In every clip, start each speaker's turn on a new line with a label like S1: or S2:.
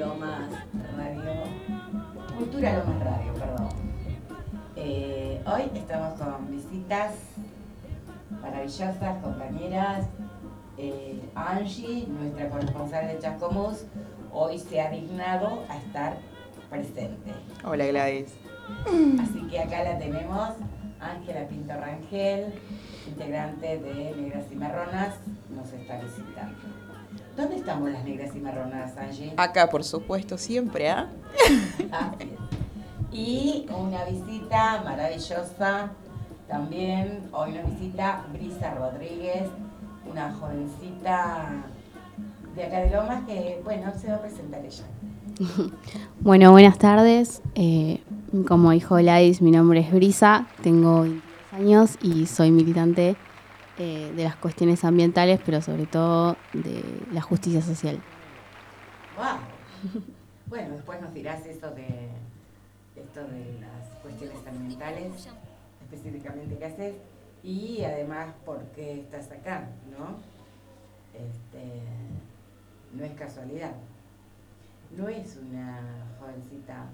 S1: Lomas Radio, Cultura Lomas Radio, perdón. Eh, hoy estamos con visitas maravillosas, compañeras. Eh, Angie, nuestra corresponsal de Chascomús, hoy se ha dignado a estar presente.
S2: Hola Gladys.
S1: Así que acá la tenemos, Ángela Pinto Rangel, integrante de Negras y Marronas, nos está visitando. ¿Dónde estamos las negras y marronas, Angie?
S2: Acá, por supuesto, siempre, ¿ah?
S1: Y una visita maravillosa también. Hoy nos visita Brisa Rodríguez, una jovencita de acá de Lomas que, bueno, se va a presentar ella.
S3: Bueno, buenas tardes. Eh, como dijo Gladys, mi nombre es Brisa, tengo 23 años y soy militante eh, de las cuestiones ambientales, pero sobre todo de la justicia social.
S1: ¡Wow! Bueno, después nos dirás eso de esto de las cuestiones ambientales, específicamente qué haces y además por qué estás acá, ¿no? Este, no es casualidad. No es una jovencita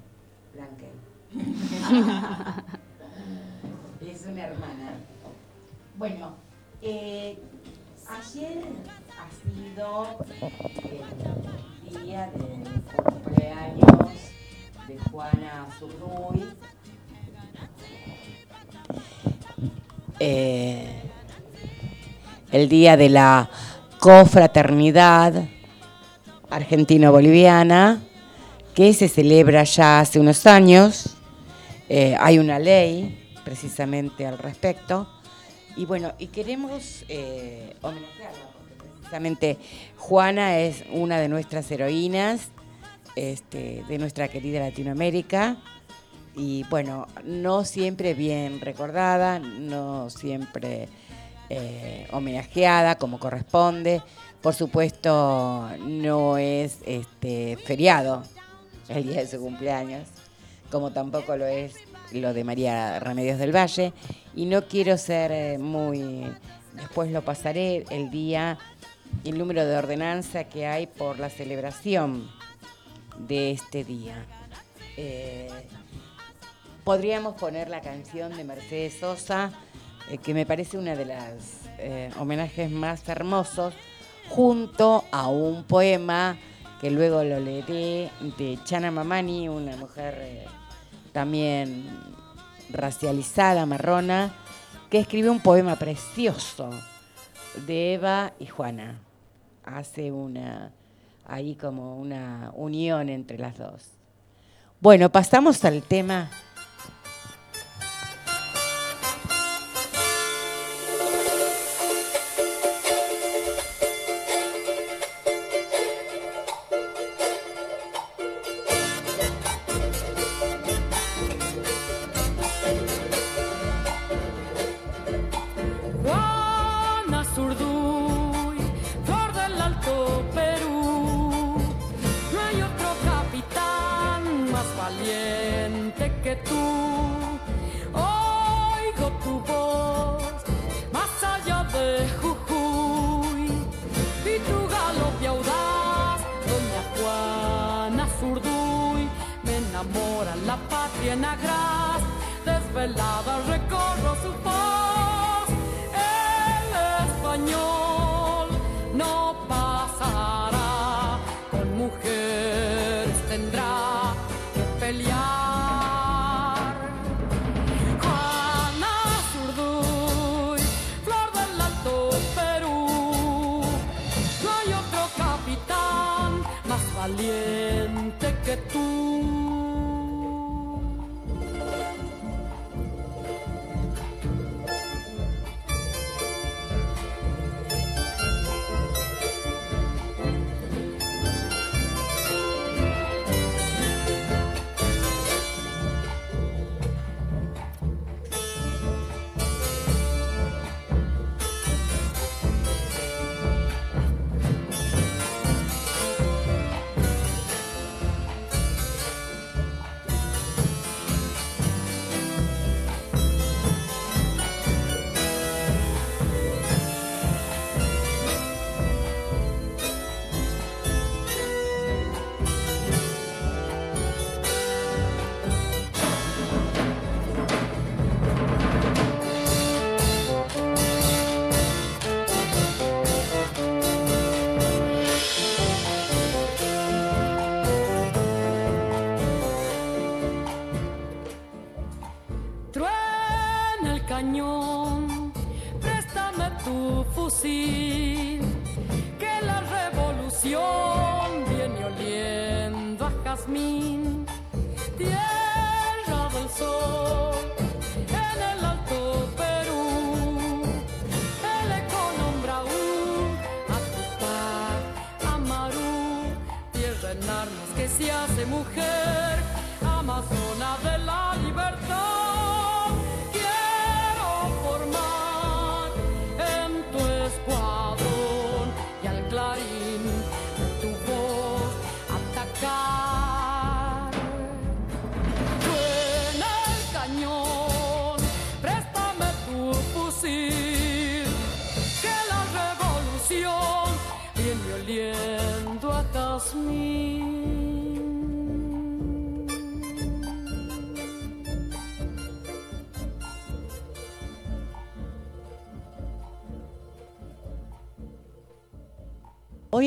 S1: blanca. es una hermana. Bueno, eh, ayer ha sido el día del cumpleaños de Juana Zurduy. Eh, el día de la cofraternidad argentino-boliviana que se celebra ya hace unos años. Eh, hay una ley precisamente al respecto. Y bueno, y queremos eh, homenajearla, porque precisamente Juana es una de nuestras heroínas, este, de nuestra querida Latinoamérica. Y bueno, no siempre bien recordada, no siempre eh, homenajeada como corresponde. Por supuesto, no es este, feriado el día de su cumpleaños, como tampoco lo es lo de María Remedios del Valle. Y no quiero ser eh, muy... Después lo pasaré el día, el número de ordenanza que hay por la celebración de este día. Eh, podríamos poner la canción de Mercedes Sosa, eh, que me parece una de las homenajes más hermosos, junto a un poema que luego lo leeré de Chana Mamani, una mujer también racializada, marrona, que escribió un poema precioso de Eva y Juana. Hace una, ahí como una unión entre las dos. Bueno, pasamos al tema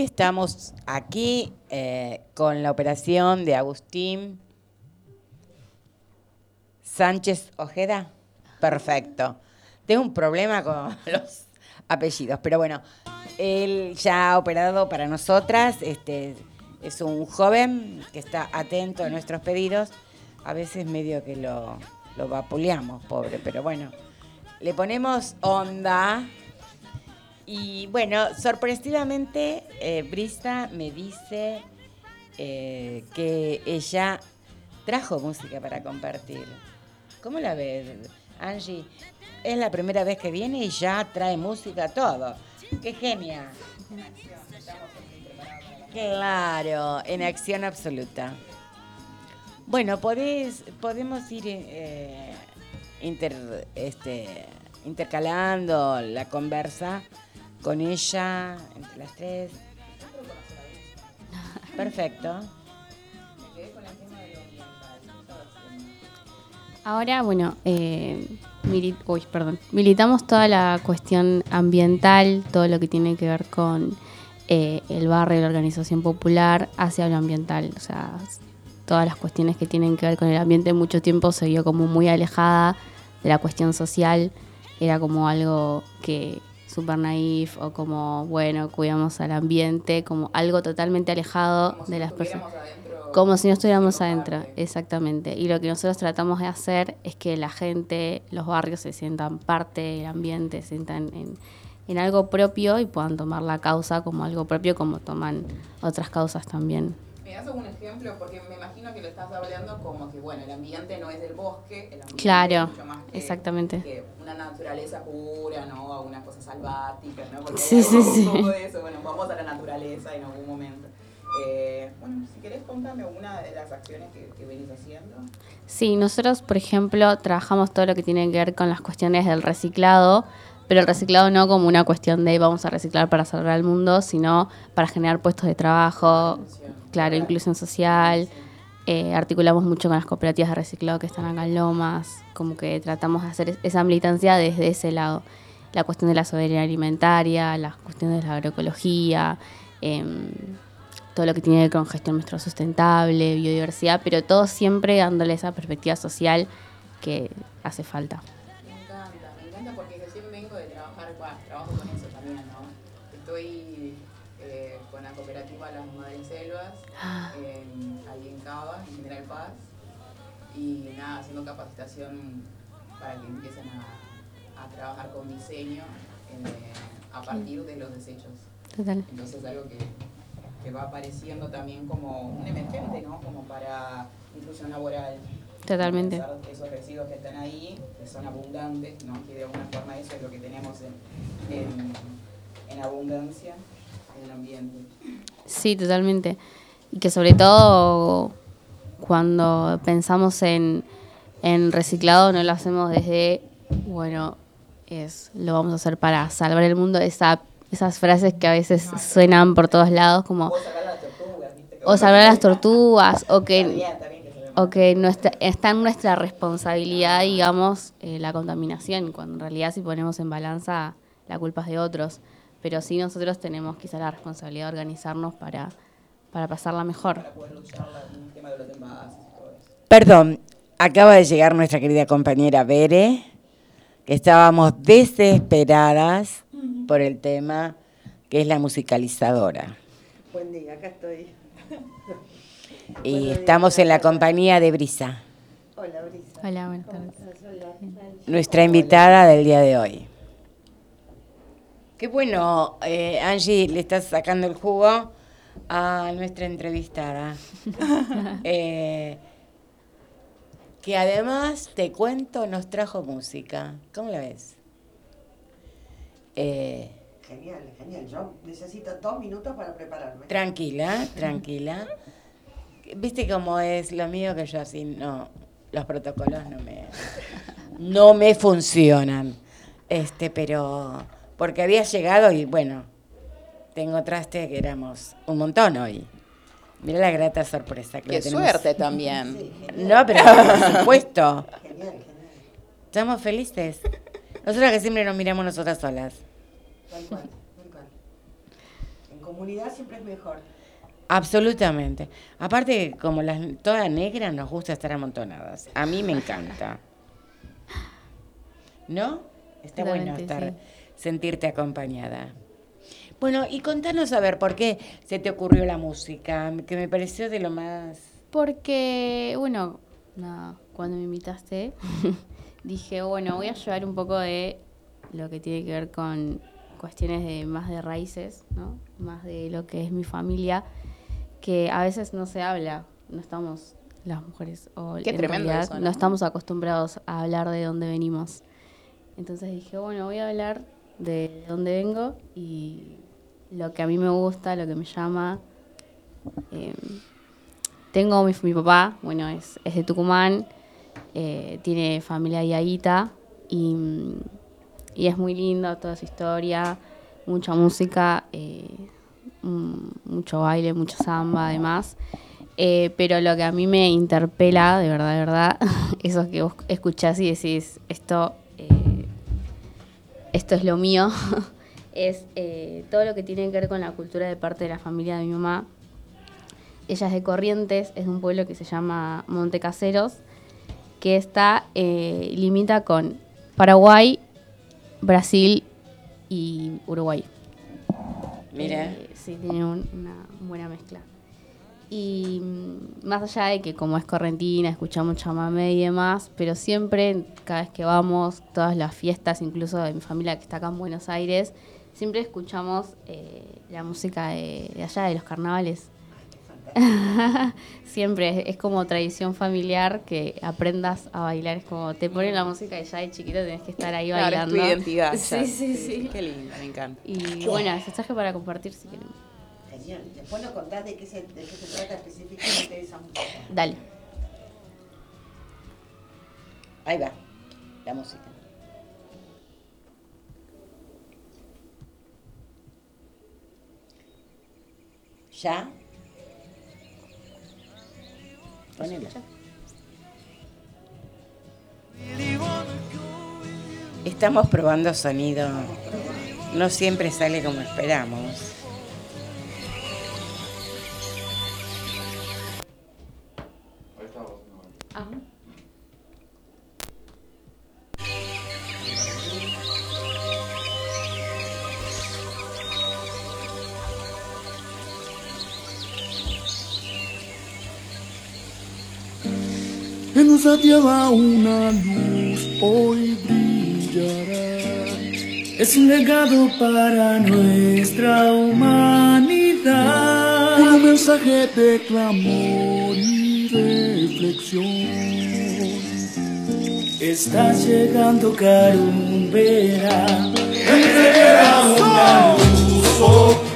S1: Estamos aquí eh, con la operación de Agustín Sánchez Ojeda. Perfecto. Tengo un problema con los apellidos, pero bueno, él ya ha operado para nosotras. Este, es un joven que está atento a nuestros pedidos. A veces medio que lo, lo vapuleamos, pobre, pero bueno. Le ponemos onda. Y bueno, sorpresivamente, eh, Brisa me dice eh, que ella trajo música para compartir. ¿Cómo la ves, Angie? Es la primera vez que viene y ya trae música, todo. ¡Qué genia! Claro, en acción absoluta. Bueno, podés, podemos ir eh, inter- este, intercalando la conversa con ella entre las tres. Perfecto.
S3: Ahora, bueno, eh, mili- uy, perdón. militamos toda la cuestión ambiental, todo lo que tiene que ver con eh, el barrio la organización popular hacia lo ambiental. O sea, todas las cuestiones que tienen que ver con el ambiente mucho tiempo se vio como muy alejada de la cuestión social. Era como algo que súper naif o como, bueno, cuidamos al ambiente, como algo totalmente alejado de las personas. Como si no estuviéramos adentro, exactamente. Y lo que nosotros tratamos de hacer es que la gente, los barrios se sientan parte del ambiente, se sientan en, en algo propio y puedan tomar la causa como algo propio, como toman otras causas también.
S4: ¿Me das algún ejemplo? Porque me imagino que lo estás hablando como que, bueno, el ambiente no es del bosque, el ambiente
S3: Claro,
S4: es mucho más que,
S3: exactamente.
S4: que una naturaleza pura, ¿no? O una cosa ¿no? Porque
S3: Sí,
S4: hay
S3: sí,
S4: algo-
S3: sí.
S4: un poco de eso, bueno, vamos a la naturaleza en algún momento. Eh, bueno, si querés contame una de las acciones que, que venís haciendo.
S3: Sí, nosotros, por ejemplo, trabajamos todo lo que tiene que ver con las cuestiones del reciclado, pero el reciclado no como una cuestión de vamos a reciclar para salvar al mundo, sino para generar puestos de trabajo, claro, inclusión social. Eh, articulamos mucho con las cooperativas de reciclado que están acá en Lomas, como que tratamos de hacer es- esa militancia desde ese lado. La cuestión de la soberanía alimentaria, las cuestiones de la agroecología, em, todo lo que tiene que ver con gestión menstrual sustentable, biodiversidad, pero todo siempre dándole esa perspectiva social que hace falta.
S4: Y nada, haciendo capacitación para que empiecen a, a trabajar con diseño eh, a partir de los desechos.
S3: Total.
S4: Entonces algo que, que va apareciendo también como un emergente, ¿no? Como para inclusión laboral.
S3: Totalmente.
S4: Esos residuos que están ahí, que son abundantes, ¿no? Que de alguna forma eso es lo que tenemos en, en, en abundancia en el ambiente.
S3: Sí, totalmente. Y que sobre todo cuando pensamos en, en reciclado no lo hacemos desde, bueno, es lo vamos a hacer para salvar el mundo, esa, esas frases que a veces suenan por todos lados como
S4: O
S3: salvar a las tortugas o que o que nuestra, está en nuestra responsabilidad, digamos, eh, la contaminación, cuando en realidad si ponemos en balanza la culpa es de otros. Pero sí nosotros tenemos quizá la responsabilidad de organizarnos para, para pasarla mejor.
S4: para poder luchar la- el tema de los envases y todo eso.
S1: Perdón, acaba de llegar nuestra querida compañera Bere, que estábamos desesperadas por el tema que es la musicalizadora.
S5: Buen día, acá estoy.
S1: Y estamos en la compañía de Brisa,
S5: Hola, Brisa.
S3: Hola, buenas
S5: ¿Cómo
S3: tardes.
S1: nuestra invitada del día de hoy. Qué bueno, eh, Angie, le estás sacando el jugo a nuestra entrevistada. Eh, que además, te cuento, nos trajo música. ¿Cómo la ves? Eh,
S5: Genial, genial. Yo necesito dos minutos para prepararme.
S1: Tranquila, tranquila. Viste cómo es lo mío que yo así no, los protocolos no me, no me funcionan. Este, pero porque había llegado y bueno, te encontraste que éramos un montón hoy. Mira la grata sorpresa que
S2: Qué
S1: tenemos.
S2: suerte también.
S5: Sí.
S1: No, pero por supuesto.
S5: Genial, genial.
S1: Estamos felices. Nosotras que siempre nos miramos nosotras solas.
S5: Tal cual, tal cual. En comunidad siempre es mejor.
S1: Absolutamente. Aparte, como las todas negras, nos gusta estar amontonadas. A mí me encanta. ¿No? Está bueno estar,
S3: sí.
S1: sentirte acompañada. Bueno, y contanos a ver por qué se te ocurrió la música, que me pareció de lo más.
S3: Porque, bueno, nada, cuando me invitaste, dije, bueno, voy a llevar un poco de lo que tiene que ver con cuestiones de más de raíces, ¿no? Más de lo que es mi familia, que a veces no se habla, no estamos las mujeres, o
S2: Qué
S3: en
S2: tremendo
S3: realidad
S2: eso, ¿no?
S3: no estamos acostumbrados a hablar de dónde venimos. Entonces dije, bueno, voy a hablar de dónde vengo y lo que a mí me gusta, lo que me llama. Eh, tengo mi, mi papá, bueno, es, es de Tucumán, eh, tiene familia yaíta y, y es muy lindo toda su historia, mucha música, eh, mucho baile, mucho samba además. Pero lo que a mí me interpela, de verdad, de verdad, eso que vos escuchás y decís, esto, esto es lo mío, es eh, todo lo que tiene que ver con la cultura de parte de la familia de mi mamá. Ella es de Corrientes, es de un pueblo que se llama Montecaseros, que está, eh, limita con Paraguay, Brasil y Uruguay.
S1: Mira.
S3: Eh, sí, tiene un- una buena mezcla. Y mm, más allá de que como es correntina, escuchamos chamamé y demás, pero siempre, cada vez que vamos, todas las fiestas, incluso de mi familia que está acá en Buenos Aires, siempre escuchamos eh, la música de, de allá, de los carnavales. siempre, es, es como tradición familiar que aprendas a bailar, es como te ponen la música y ya de chiquito tenés que estar ahí
S2: Claro, es
S3: bailando.
S2: tu identidad. ya.
S3: Sí, sí, sí.
S2: Qué lindo, me encanta.
S3: Y bueno, ese traje para compartir si quieren.
S5: Genial. Después nos contás de qué se, de qué se trata específicamente esa música.
S3: Dale.
S1: Ahí va, la música. ¿Ya? Ponela. Estamos probando sonido. No siempre sale como esperamos.
S6: En Satya va una luz, hoy brillará. Es un legado para nuestra humanidad. Un mensaje de clamor y reflexión. Está llegando Carumbera. Entregará una luz, hoy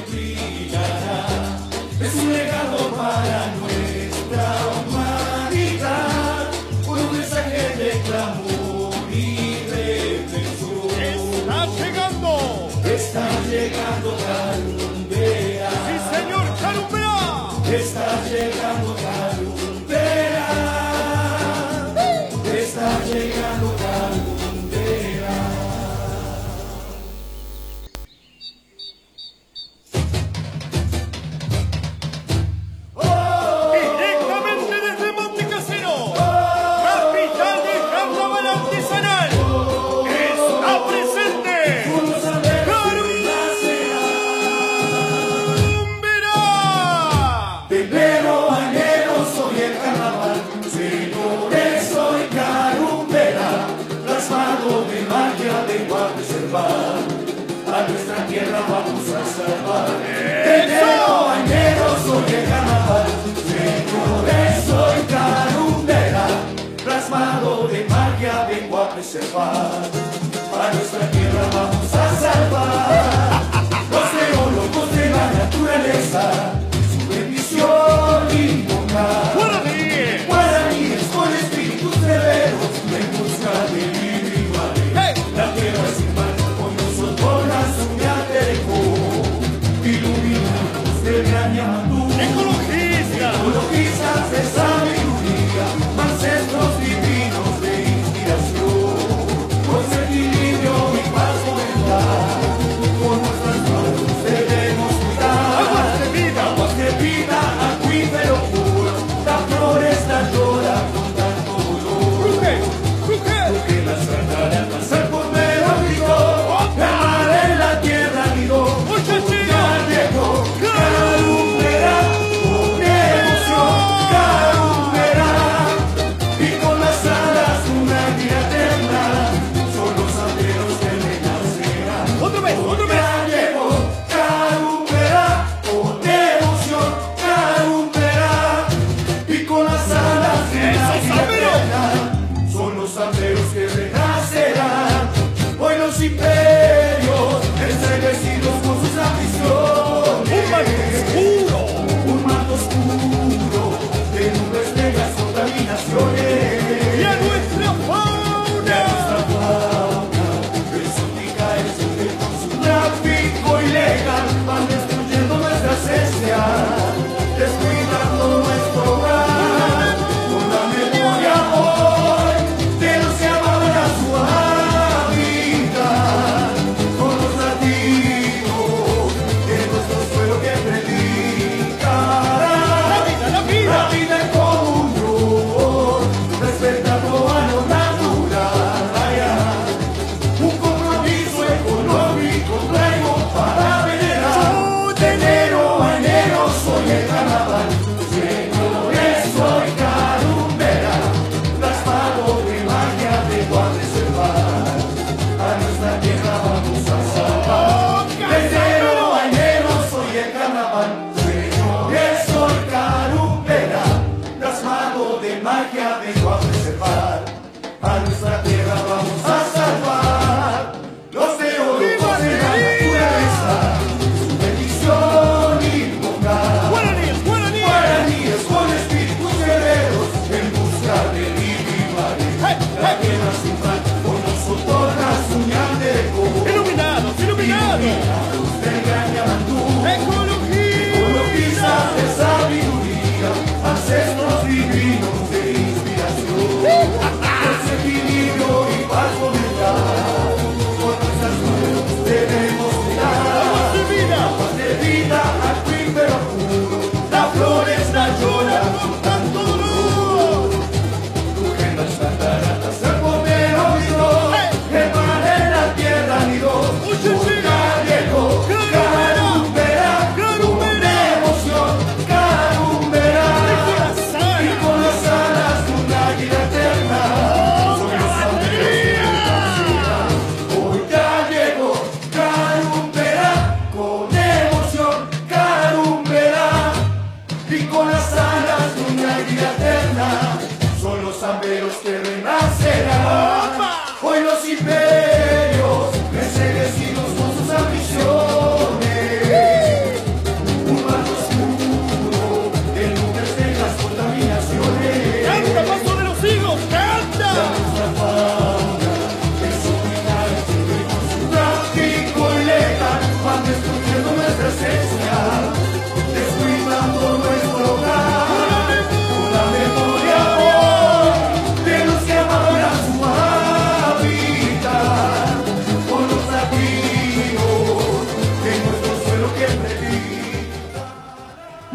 S7: Está llegando
S6: sepa, a nuestra tierra vamos a salvar.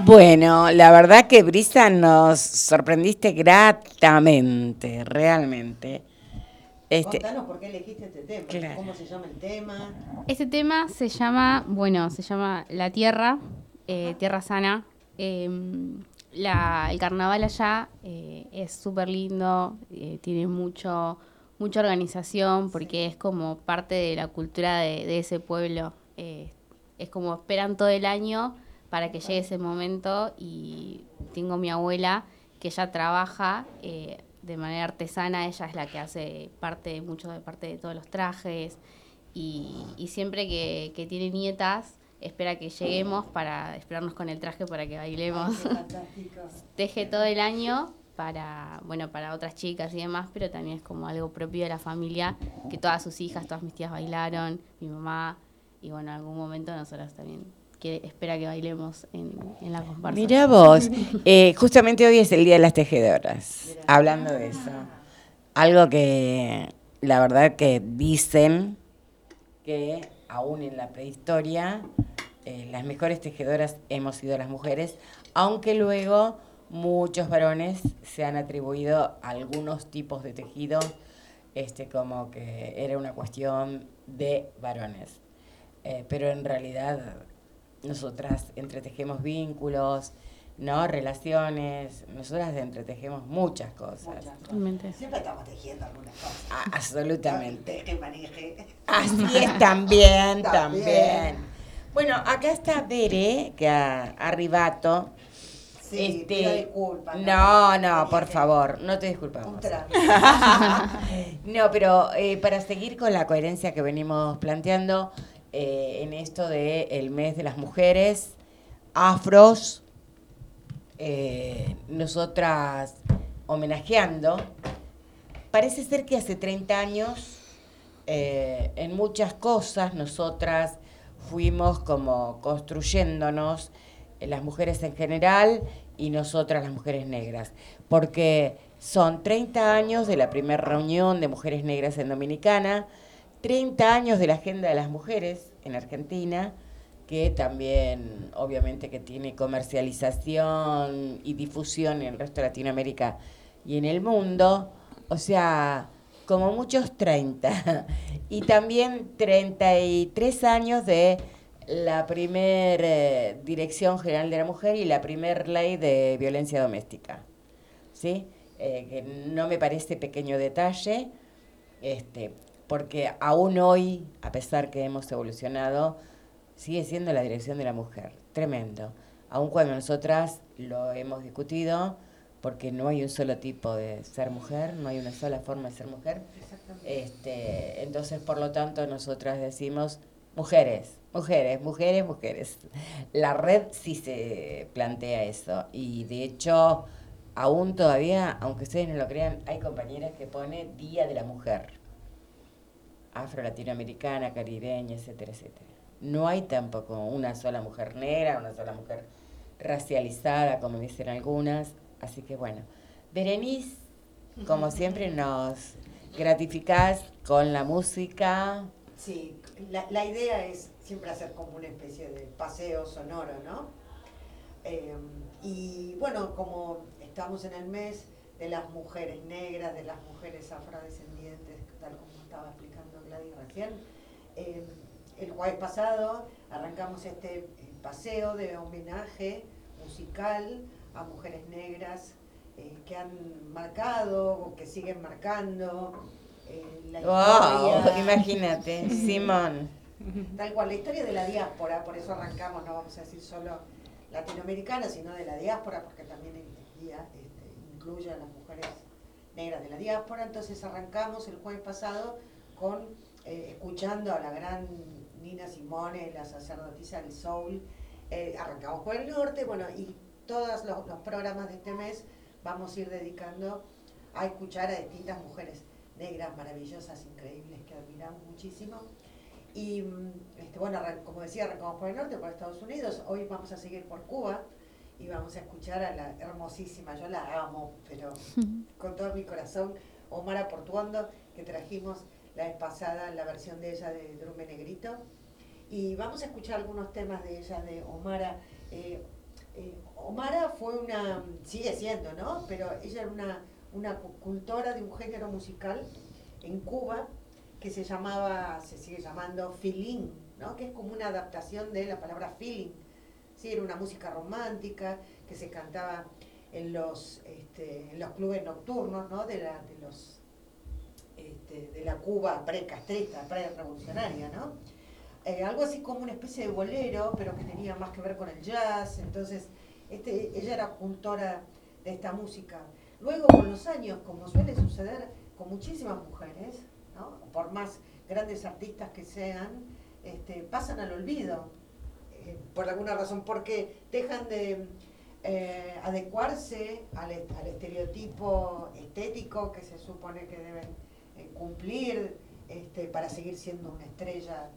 S1: Bueno, la verdad que Brisa nos sorprendiste gratamente, realmente. Este,
S5: Contanos por qué elegiste este tema, cómo se llama el tema.
S3: Este tema se llama, bueno, se llama La Tierra, eh, Tierra Sana. Em, la, el carnaval allá eh, es súper lindo, eh, tiene mucho, mucha organización porque es como parte de la cultura de ese pueblo. es como esperan todo el año para que llegue ese momento y tengo mi abuela que ya trabaja eh, de manera artesana, ella es la que hace parte de mucho de parte de todos los trajes y, siempre que, que, tiene nietas espera que lleguemos para esperarnos con el traje para que bailemos. Teje todo el año para bueno para otras chicas y demás, pero también es como algo propio de la familia que todas sus hijas, todas mis tías bailaron, mi mamá y bueno en algún momento nosotras también que espera que bailemos en, en la comparsa.
S1: Mirá vos, eh, justamente hoy es el Día de las Tejedoras, hablando de eso. Algo que la verdad que dicen que aún en la prehistoria eh, las mejores tejedoras hemos sido las mujeres, aunque luego muchos varones se han atribuido algunos tipos de tejido este, como que era una cuestión de varones. Eh, pero en realidad nosotras entretejemos vínculos, ¿no? Relaciones, nosotras entretejemos muchas cosas.
S5: Muchas cosas. Siempre estamos tejiendo algunas cosas.
S1: A- absolutamente.
S5: Maneje.
S1: Así es también,
S5: También.
S1: también. Bueno, acá está Bere, que a, arribato.
S5: Sí,
S1: Este,
S5: pido disculpas.
S1: no, no, por favor, no te disculpamos. No, pero eh, para seguir con la coherencia que venimos planteando eh, en esto de el mes de las mujeres, afros, eh, nosotras homenajeando, parece ser que hace 30 años eh, en muchas cosas nosotras fuimos como construyéndonos, las mujeres en general y nosotras las mujeres negras, porque son 30 años de la primera reunión de mujeres negras en Dominicana, 30 años de la Agenda de las Mujeres en Argentina, que también obviamente que tiene comercialización y difusión en el resto de Latinoamérica y en el mundo, o sea, como muchos 30, y también 33 años de la primer eh, Dirección General de la Mujer y la primer ley de violencia doméstica, ¿sí? Eh, que no me parece pequeño detalle, este, porque aún hoy, a pesar que hemos evolucionado, sigue siendo la dirección de la mujer. Tremendo. Aun cuando nosotras lo hemos discutido, porque no hay un solo tipo de ser mujer, no hay una sola forma de ser mujer. Este, entonces, por lo tanto, nosotras decimos mujeres, mujeres, mujeres, mujeres. La red sí se plantea eso. Y de hecho, aún todavía, aunque ustedes no lo crean, hay compañeras que pone Día de la Mujer afro-latinoamericana, caribeña, etcétera, etcétera. No hay tampoco una sola mujer negra, una sola mujer racializada, como dicen algunas. Así que bueno, Berenice, como siempre, nos gratificás con la música.
S5: Sí, la, la idea es siempre hacer como una especie de paseo sonoro, ¿no? Eh, y bueno, como estamos en el mes de las mujeres negras, de las mujeres afrodescendientes, tal como estaba explicando Gladys recién, eh, el jueves pasado arrancamos este paseo de homenaje musical a mujeres negras eh, que han marcado o que siguen marcando eh, la
S1: ¡Wow!
S5: historia.
S1: Imagínate, Simón.
S5: Tal cual, la historia de la diáspora, por eso arrancamos, no vamos a decir solo latinoamericana, sino de la diáspora, porque también este, incluye a las mujeres negras de la diáspora. Entonces arrancamos el jueves pasado con eh, escuchando a la gran Nina Simone, la sacerdotisa del soul. Eh, arrancamos por el norte, bueno, y todos los, los programas de este mes vamos a ir dedicando a escuchar a distintas mujeres negras maravillosas, increíbles, que admiramos muchísimo. Y mm, este, bueno, como decía, arrancamos por el norte, por Estados Unidos. Hoy vamos a seguir por Cuba y vamos a escuchar a la hermosísima, yo la amo, pero con todo mi corazón, Omara Portuondo, que trajimos la vez pasada la versión de ella de Drume Negrito. Y vamos a escuchar algunos temas de ella, de Omara. Eh, eh, Omara fue una, sigue siendo, ¿no? Pero ella era una, una cu- cultora de un género musical en Cuba que se llamaba, se sigue llamando feeling, ¿no? Que es como una adaptación de la palabra feeling. Sí, era una música romántica que se cantaba en los, este, en los clubes nocturnos, ¿no? De, la, de los este, de la Cuba precastrista, pre-revolucionaria, ¿no? Eh, algo así como una especie de bolero, pero que tenía más que ver con el jazz. Entonces, este, ella era cultora de esta música. Luego, con los años, como suele suceder con muchísimas mujeres, por más grandes artistas que sean, este, pasan al olvido, eh, por alguna razón, porque dejan de eh, adecuarse al, est- al estereotipo estético que se supone que deben cumplir este, para seguir siendo una estrella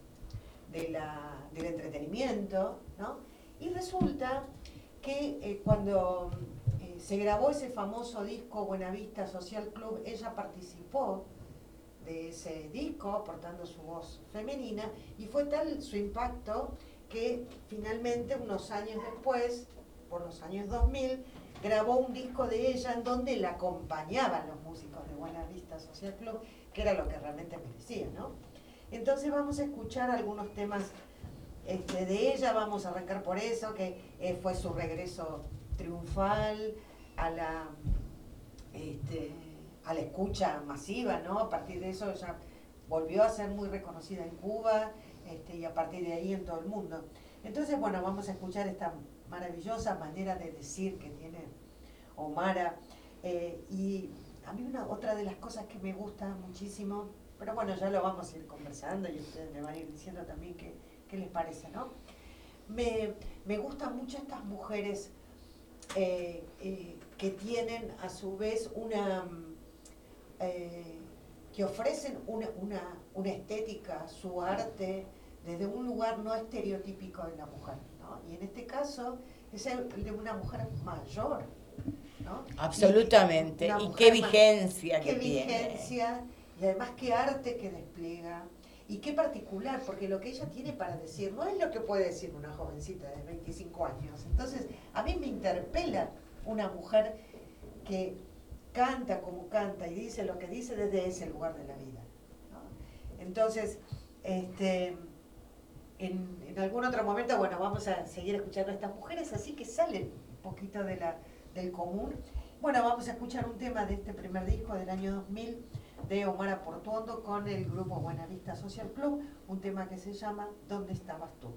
S5: de la- del entretenimiento, ¿no? Y resulta que eh, cuando eh, se grabó ese famoso disco Buenavista Social Club, ella participó de ese disco aportando su voz femenina y fue tal su impacto que finalmente unos años después, por los años 2000, grabó un disco de ella en donde la acompañaban los músicos de Buenavista Social Club, que era lo que realmente merecía, ¿no? Entonces vamos a escuchar algunos temas este, de ella, vamos a arrancar por eso, que eh, fue su regreso triunfal a la, este, a la escucha masiva, ¿no? A partir de eso ella volvió a ser muy reconocida en Cuba este, y a partir de ahí en todo el mundo. Entonces, bueno, vamos a escuchar esta maravillosa manera de decir que tiene Omara. eh, y a mí una, otra de las cosas que me gusta muchísimo, pero bueno, ya lo vamos a ir conversando y ustedes me van a ir diciendo también qué, qué les parece, ¿no? Me, me gustan mucho estas mujeres eh, eh, que tienen a su vez una... que ofrecen una, una, una estética, su arte, desde un lugar no estereotípico de la mujer. ¿no? Y en este caso es el de una mujer mayor. ¿No?
S1: Absolutamente. Y qué vigencia
S5: qué
S1: que tiene.
S5: vigencia y además qué arte que despliega y qué particular, porque lo que ella tiene para decir no es lo que puede decir una jovencita de 25 años. Entonces, a mí me interpela una mujer que canta como canta y dice lo que dice desde ese lugar de la vida. ¿no? Entonces, este, en, en algún otro momento, bueno, vamos a seguir escuchando a estas mujeres, así que salen un poquito de la, del común. Bueno, vamos a escuchar un tema de este primer disco del año 2000 de Omar Portuondo con el grupo Buenavista Social Club, un tema que se llama ¿Dónde estabas tú?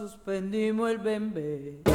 S8: Suspendimos el bembé.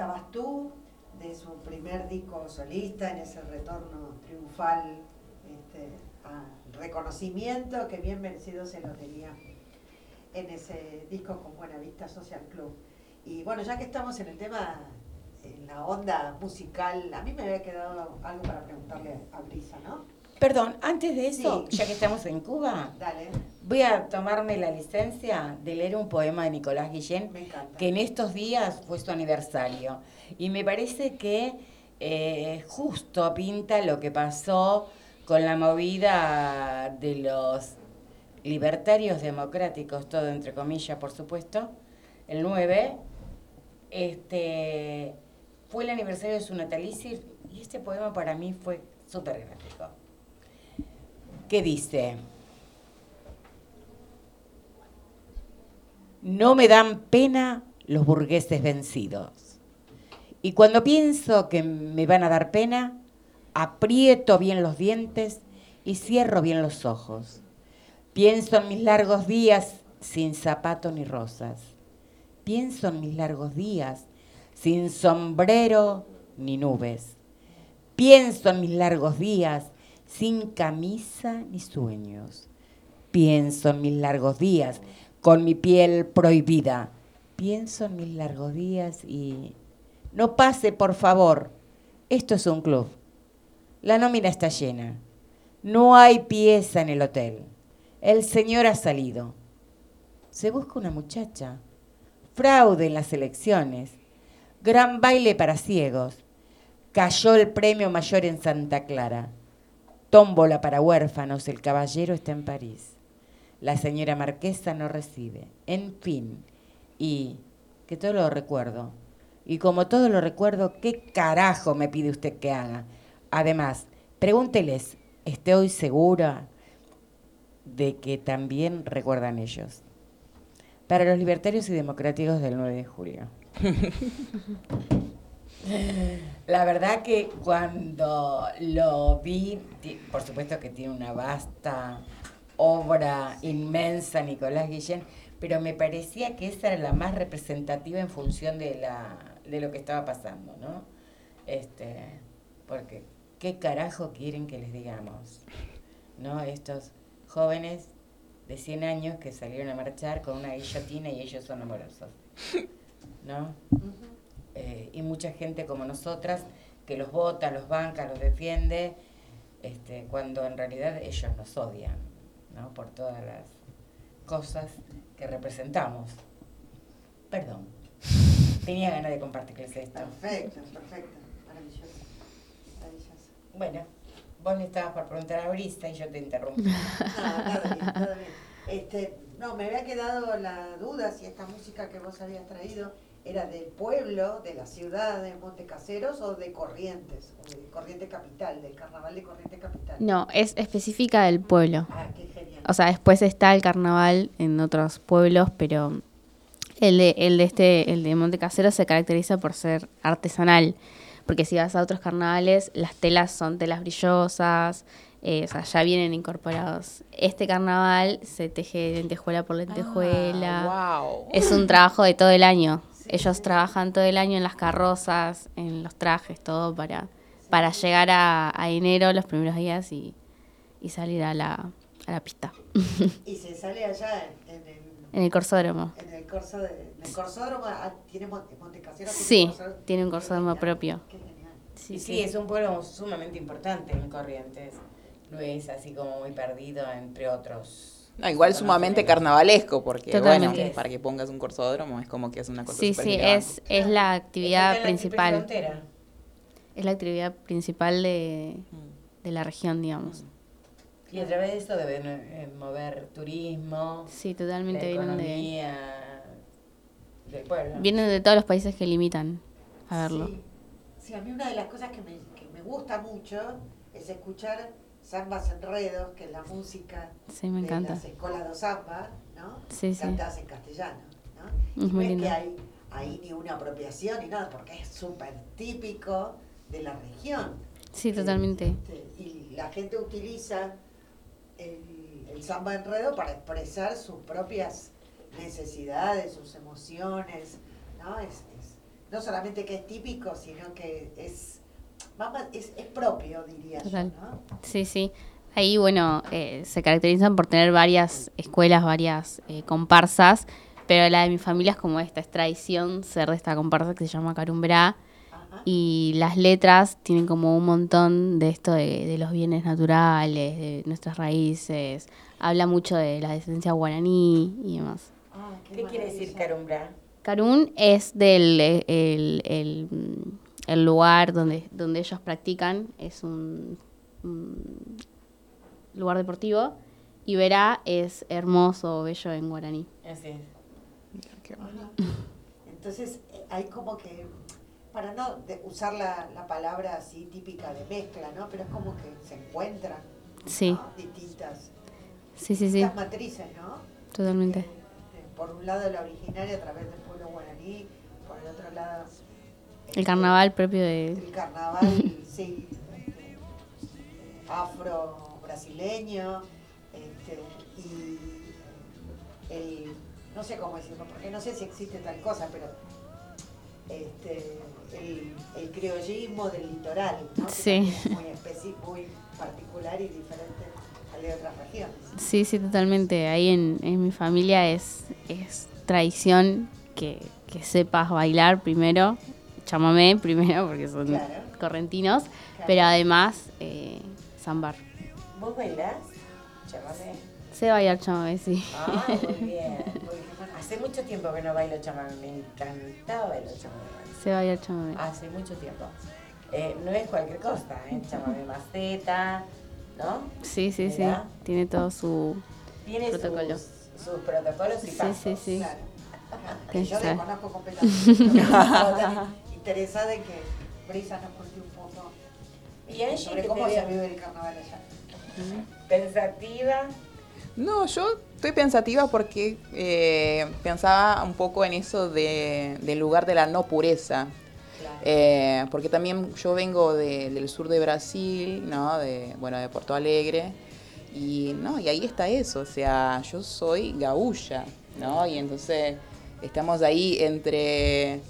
S8: Estabas tú?
S5: De su primer disco solista, en ese retorno triunfal este, al reconocimiento que bien merecido se lo tenía en ese disco con Buena Vista Social Club. Y bueno, ya que estamos en el tema, en la onda musical, a mí me había quedado algo para preguntarle a Brisa, ¿no?
S1: Perdón, antes de eso,
S5: Sí.
S1: ya que estamos en Cuba,
S5: Dale,
S1: voy a tomarme la licencia de leer un poema de Nicolás Guillén, que en estos días fue su aniversario. Y me parece que eh, justo pinta lo que pasó con la movida de los libertarios democráticos, todo entre comillas, por supuesto, el 9, este, fue el aniversario de su natalicio y este poema para mí fue súper gráfico. ¿Qué dice? No me dan pena los burgueses vencidos. Y cuando pienso que me van a dar pena, aprieto bien los dientes y cierro bien los ojos. Pienso en mis largos días sin zapato ni rosas. Pienso en mis largos días sin sombrero ni nubes. Pienso en mis largos días sin camisa ni sueños. Pienso en mis largos días con mi piel prohibida. Pienso en mis largos días y... No pase, por favor. Esto es un club. La nómina está llena. No hay pieza en el hotel. El señor ha salido. Se busca una muchacha. Fraude en las elecciones. Gran baile para ciegos. Cayó el premio mayor en Santa Clara. Tómbola para huérfanos. El caballero está en París. La señora marquesa no recibe. En fin. Y que todo lo recuerdo. Y como todo lo recuerdo, ¿qué carajo me pide usted que haga? Además, pregúnteles, estoy segura de que también recuerdan ellos. Para los libertarios y democráticos del 9 de julio. La verdad que cuando lo vi, por supuesto que tiene una vasta obra inmensa Nicolás Guillén, pero me parecía que esa era la más representativa en función de la de lo que estaba pasando, ¿no? Este, porque qué carajo quieren que les digamos, ¿no? Estos jóvenes de 100 años que salieron a marchar con una guillotina y ellos son amorosos, ¿no? Eh, y mucha gente como nosotras que los vota, los banca, los defiende, este, cuando en realidad ellos nos odian, ¿no? Por todas las cosas que representamos. Perdón. Tenía ganas de compartirles esto.
S5: Perfecto, perfecto, maravilloso, maravilloso.
S1: Bueno, vos le estabas por preguntar a Brisa y yo te interrumpí.
S5: No, nada bien, nada bien. Este, no, me había quedado la duda si esta música que vos habías traído era del pueblo, de la ciudad de Montecaseros o de Corrientes, o de Corriente Capital, del carnaval de Corriente Capital.
S3: No, es específica del pueblo.
S5: Ah, qué genial.
S3: O sea, después está el carnaval en otros pueblos, pero el de, el de este, el de Monte Casero se caracteriza por ser artesanal. Porque si vas a otros carnavales, las telas son telas brillosas, eh, o sea, ya vienen incorporados. Este carnaval se teje lentejuela por lentejuela.
S4: Ah, wow.
S3: Es un trabajo de todo el año. Ellos trabajan todo el año en las carrozas, en los trajes, todo para, para llegar a, a enero los primeros días y, y salir a la, a la pista.
S5: Y se sale allá en, en el,
S3: en el corsódromo.
S5: en el corso de, en el corsódromo, ah, tiene Mon- Montecaseros. tiene
S3: Sí,
S5: corsódromo.
S3: tiene un corsódromo propio.
S5: Qué genial.
S1: y sí, es un pueblo sumamente importante en Corrientes. No es así como muy perdido entre otros.
S4: No, igual sumamente carnavalesco, porque
S3: Totalmente.
S4: bueno, para que pongas un corsódromo es como que es una cosa
S3: Sí, sí, es, es la actividad
S1: la
S3: principal.
S1: frontera.
S3: Es la actividad principal de, de la región, digamos.
S1: Y a través de eso deben eh, mover turismo,
S3: Sí,
S1: la
S3: totalmente vienen de,
S1: economía del pueblo.
S3: vienen de todos los países que limitan a verlo.
S5: Sí. Sí, a mí una de las cosas que me, que me gusta mucho es escuchar zambas enredos, que es la música
S3: Sí, me
S5: de las escuelas de zamba, ¿no?
S3: Sí, sí.
S5: Cantadas en castellano, ¿no?
S3: Es
S5: y
S3: muy
S5: no es que hay ahí ni una apropiación ni nada, porque es súper típico de la región.
S3: Sí,
S5: Eh,
S3: totalmente.
S5: este, y la gente utiliza el, el samba enredo para expresar sus propias necesidades, sus emociones, ¿no? Es, es- no solamente que es típico, sino que es, es, es propio, diría yo,
S3: Total.
S5: ¿no?
S3: Sí, sí. Ahí, bueno, eh, se caracterizan por tener varias escuelas, varias eh, comparsas, pero la de mi familia es como esta, es tradición ser de esta comparsa que se llama Carumbrá.
S5: Ajá.
S3: Y las letras tienen como un montón de esto de, de los bienes naturales, de nuestras raíces. Habla mucho de la descendencia guaraní y demás.
S5: Ah,
S1: ¿Qué quiere decir carumbra?
S3: Carún es del eh, el, el, el lugar donde, donde ellos practican, es un, un lugar deportivo. Y Verá es hermoso, bello en guaraní.
S1: Así es.
S4: Qué bueno.
S5: Entonces, eh, hay como que, para no de- usar la, la palabra así típica de mezcla, ¿no? Pero es como que se encuentran
S3: Sí,
S5: ¿no? distintas,
S3: sí, sí, sí,
S5: distintas matrices, ¿no?
S3: totalmente.
S5: Eh, eh, por un lado la originaria a través del pueblo guaraní, por el otro lado
S3: El carnaval propio de...
S5: el carnaval, sí, este, afro-brasileño, este, y el, no sé cómo decirlo, porque no sé si existe tal cosa, pero este, el, el criollismo del litoral, ¿no?
S3: Sí.
S5: es muy específico, muy particular y diferente al de otras regiones.
S3: Sí, sí, totalmente. Ahí en, en mi familia es, es tradición que, que sepas bailar primero, chamamé primero, porque son
S5: Claro.
S3: correntinos, pero además eh, zambar.
S1: ¿Vos bailás? Chamamé.
S3: Sé bailar chamamé, sí.
S1: Ah, muy bien. Hace mucho tiempo que no bailo chamamé. Me encantaba bailar chamamé.
S3: Sé bailar chamamé.
S1: Hace mucho tiempo. Eh, no es cualquier cosa, ¿eh? Chamamé maceta, ¿no?
S3: Sí, sí, sí. Tiene todo su...
S1: Tiene
S3: Protocolo.
S1: sus, sus protocolos y
S3: Sí,
S1: pasos.
S3: sí, sí.
S5: Claro.
S3: Que
S5: Que yo desconozco completamente. Interesada en que Brisa nos cuente un poco
S1: Y Angie,
S5: sobre cómo se vive el carnaval allá.
S1: pensativa.
S4: No, yo estoy pensativa porque eh, pensaba un poco en eso de, del lugar de la no pureza.
S5: Claro.
S4: Eh, porque también yo vengo de- del sur de Brasil, ¿no? De, bueno, de Porto Alegre. Y, ¿no? y ahí está eso, o sea, yo soy gaúlla, ¿no? Y entonces estamos ahí entre,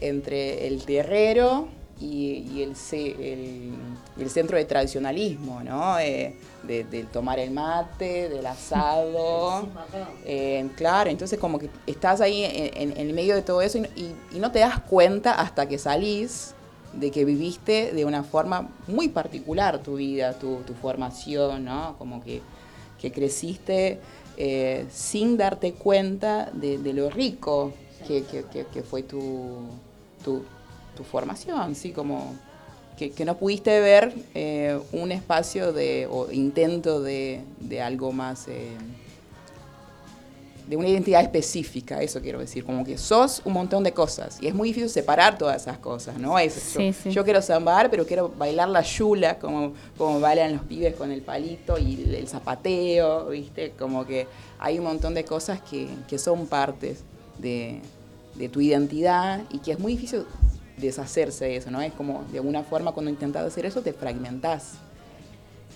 S4: entre el terrero y, y el, ce- el, el centro de tradicionalismo, ¿no? Eh, de, del tomar el mate, del asado. Eh, claro, entonces como que estás ahí en, en- en el medio de todo eso y, no- y- y no te das cuenta hasta que salís de que viviste de una forma muy particular tu vida, tu, tu formación, ¿no? Como que, que creciste eh, sin darte cuenta de, de lo rico que, que- que- que fue tu, tu, tu formación, ¿sí? Como que, que no pudiste ver eh, un espacio de, o intento de, de algo más... eh, de una identidad específica, eso quiero decir, como que sos un montón de cosas y es muy difícil separar todas esas cosas, ¿no? Es,
S3: Sí,
S4: yo,
S3: sí.
S4: yo quiero zambar, pero quiero bailar la yula, como, como bailan los pibes con el palito y el, el zapateo, ¿viste? Como que hay un montón de cosas que, que son partes de, de tu identidad y que es muy difícil deshacerse de eso, ¿no? Es como, de alguna forma, cuando intentas hacer eso, te fragmentás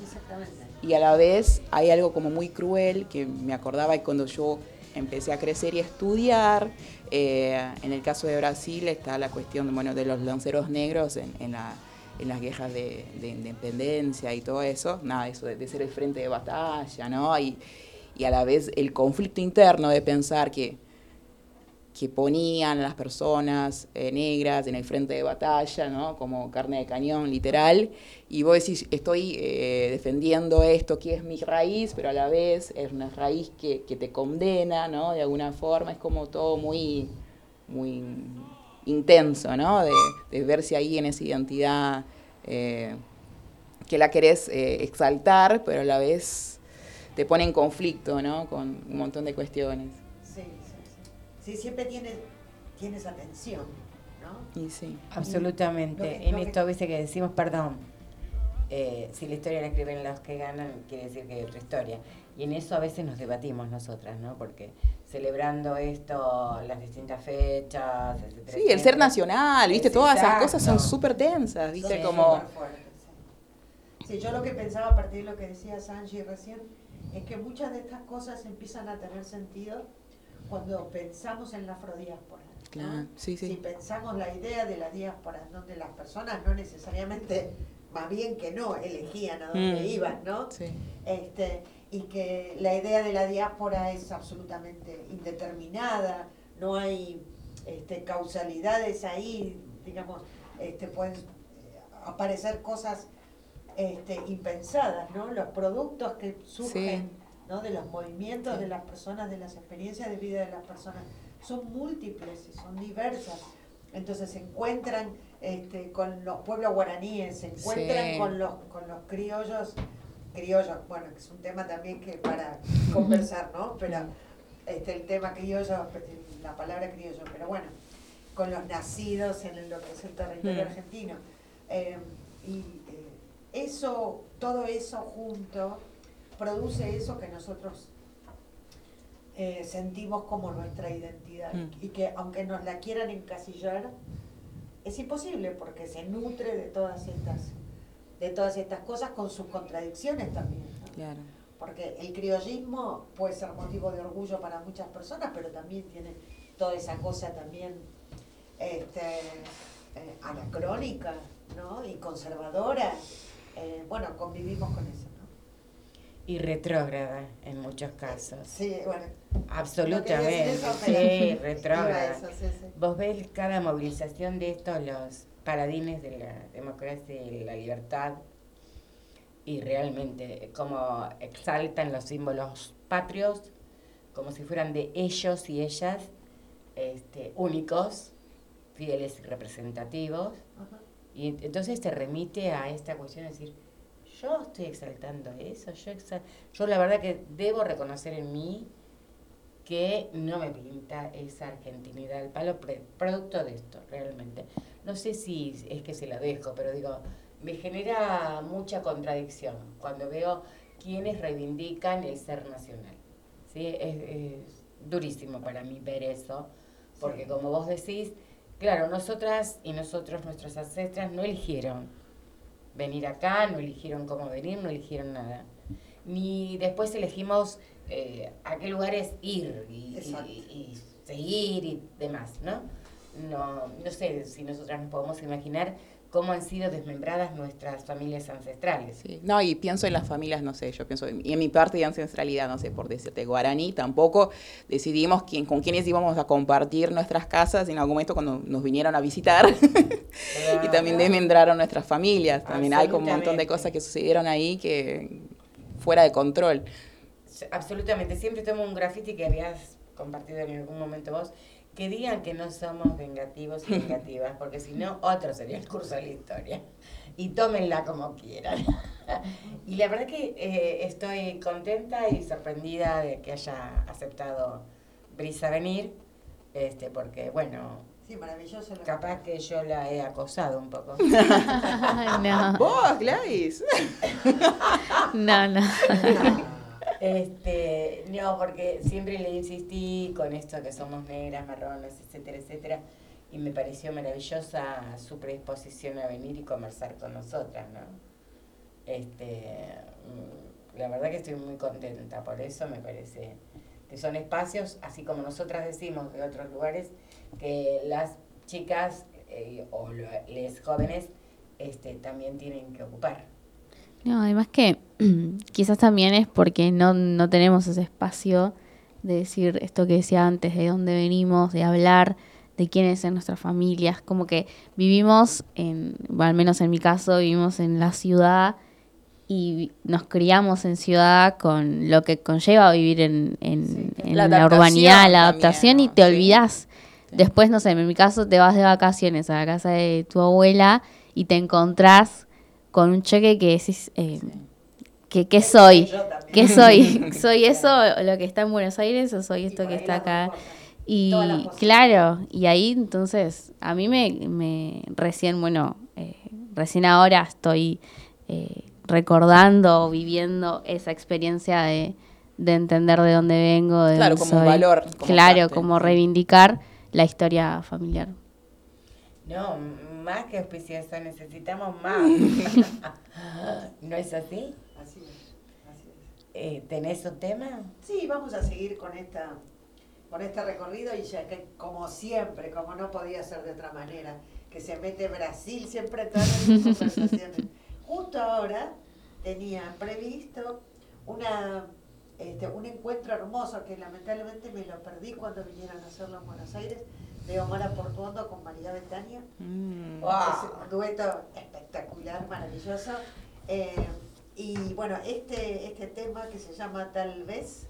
S5: Exactamente.
S4: y a la vez hay algo como muy cruel que me acordaba cuando yo empecé a crecer y a estudiar. Eh, en el caso de Brasil está la cuestión bueno, de los lanceros negros en, en la- en las guerras de, de independencia y todo eso. Nada, eso de, de ser el frente de batalla, ¿no? Y, y a la vez el conflicto interno de pensar que que ponían a las personas eh, negras en el frente de batalla, ¿no? Como carne de cañón, literal. Y vos decís, estoy eh, defendiendo esto, que es mi raíz, pero a la vez es una raíz que, que te condena, ¿no? De alguna forma, es como todo muy, muy intenso, ¿no? De, de verse ahí en esa identidad eh, que la querés eh, exaltar, pero a la vez te pone en conflicto, ¿no? Con un montón de cuestiones.
S5: Sí, siempre tiene, tiene esa tensión, ¿no?
S4: Y sí.
S1: Absolutamente.
S5: Lo que-
S1: en
S5: lo
S1: esto, viste que decimos, perdón, eh, si la historia la escriben los que ganan, quiere decir que hay otra historia. Y en eso a veces nos debatimos nosotras, ¿no? Porque celebrando esto, las distintas fechas, etcétera,
S4: Sí, el ser nacional, ¿viste?
S1: Es
S4: Todas esas
S1: exacto.
S4: cosas son súper tensas, ¿viste?
S1: Sí.
S4: Como...
S5: Súper fuerte, sí. Sí, yo lo que pensaba a partir de lo que decía Sanji recién, es que muchas de estas cosas empiezan a tener sentido cuando pensamos en la afrodiáspora. ¿no?
S4: Claro, sí, sí.
S5: Si pensamos la idea de la diáspora, donde las personas no necesariamente, más bien que no, elegían a dónde
S4: Mm.
S5: iban, ¿no?
S4: Sí.
S5: este, y que la idea de la diáspora es absolutamente indeterminada, no hay este, causalidades ahí, digamos, este, pueden aparecer cosas este, impensadas, ¿no? Los productos que surgen ¿no? de los movimientos de las personas, de las experiencias de vida de las personas, son múltiples y son diversas. Entonces se encuentran este, con los pueblos guaraníes, se encuentran
S4: Sí.
S5: con los con los criollos, criollos, bueno, que es un tema también que para conversar, ¿no? Pero este, el tema criollo, la palabra criollo, pero bueno, con los nacidos en lo que es el territorio
S4: Mm.
S5: argentino. Eh, y eh, eso, todo eso junto, produce eso que nosotros eh, sentimos como nuestra identidad.
S4: Mm.
S5: Y que aunque nos la quieran encasillar, es imposible porque se nutre de todas estas, de todas estas cosas con sus contradicciones también. ¿no?
S4: Claro.
S5: Porque el criollismo puede ser motivo de orgullo para muchas personas, pero también tiene toda esa cosa también este, eh, anacrónica ¿no? y conservadora. Eh, bueno, convivimos con eso.
S1: Y retrógrada en muchos casos.
S5: Sí, bueno.
S1: Absolutamente.
S5: Eso,
S1: Sí, retrógrada.
S5: eso, sí, sí.
S1: Vos ves cada movilización de estos, los paladines de la democracia y la libertad, y realmente como exaltan los símbolos patrios, como si fueran de ellos y ellas, este, únicos, fieles y representativos. Y ent- entonces te remite a esta cuestión de decir, yo estoy exaltando eso, yo, exa- yo la verdad que debo reconocer en mí que no me pinta esa argentinidad del palo producto de esto, realmente. No sé si es que se la dejo, pero digo, me genera mucha contradicción cuando veo quienes reivindican el ser nacional. ¿sí? Es, es durísimo para mí ver eso, porque
S5: Sí.
S1: como vos decís, claro, nosotras y nosotros, nuestras ancestras, no eligieron venir acá, no eligieron cómo venir, no eligieron nada. Ni después elegimos eh, a qué lugares ir y, y- seguir y demás, ¿no? No, no sé si nosotras nos podemos imaginar cómo han sido desmembradas nuestras familias ancestrales.
S4: Sí. No, y pienso en las familias, no sé, yo pienso, en- y en mi parte de ancestralidad, no sé, por decirte, guaraní, tampoco decidimos quién, con quiénes íbamos a compartir nuestras casas en algún momento cuando nos vinieron a visitar. y también desmembraron nuestras familias. También hay como un montón de cosas que sucedieron ahí que fuera de control.
S1: Absolutamente, siempre tomo un graffiti que habías compartido en algún momento vos, que digan que no somos vengativos y vengativas, porque si no, otro sería el curso de la historia. Y tómenla como quieran. y la verdad que eh, estoy contenta y sorprendida de que haya aceptado Brisa venir, este, porque bueno,
S5: Sí, maravilloso.
S1: capaz que yo la he acosado un poco.
S3: no,
S4: ¡Vos, Gladys!
S3: no, no.
S1: Este, no, porque siempre le insistí con esto que somos negras, marrones, etcétera, etcétera, y me pareció maravillosa su predisposición a venir y conversar con nosotras, ¿no? Este, mm, la verdad que estoy muy contenta, por eso me parece que son espacios, así como nosotras decimos de otros lugares, que las chicas eh, o lo- les jóvenes este, también tienen que ocupar.
S3: No, además que quizás también es porque no, no tenemos ese espacio de decir esto que decía antes, de dónde venimos, de hablar de quiénes son nuestras familias, como que vivimos, en, bueno, al menos en mi caso, vivimos en la ciudad y nos criamos en ciudad con lo que conlleva vivir en, en- en
S4: La
S3: urbanidad, la
S4: también,
S3: adaptación y te
S4: Sí.
S3: olvidás. Después, no sé, en mi caso te vas de vacaciones a la casa de tu abuela y te encontrás con un cheque que decís, eh, ¿qué, qué soy? ¿Qué soy? ¿Soy eso lo que está en Buenos Aires o soy esto que está acá? Y claro, y ahí entonces a mí me, me recién, bueno, eh, recién ahora estoy eh, recordando, viviendo esa experiencia de, de entender de dónde vengo, de
S4: Claro,
S3: dónde
S4: como un
S3: soy.
S4: valor, como
S3: Claro,
S4: parte,
S3: como
S4: sí.
S3: reivindicar la historia familiar.
S1: No, más que auspicioso, necesitamos más. ¿No es así?
S5: Así es, así es.
S1: Eh, ¿Tenés un tema?
S5: Sí, vamos a seguir con esta con este recorrido y ya que como siempre, como no podía ser de otra manera, que se mete Brasil siempre en todas las conversaciones. Justo ahora tenía previsto una este, un encuentro hermoso que lamentablemente me lo perdí cuando vinieron a hacerlo en Buenos Aires, de Omar Portuondo con María Betania.
S4: Mm.
S1: Wow.
S5: Es un dueto espectacular, maravilloso. Eh, y bueno, este, este tema que se llama Tal vez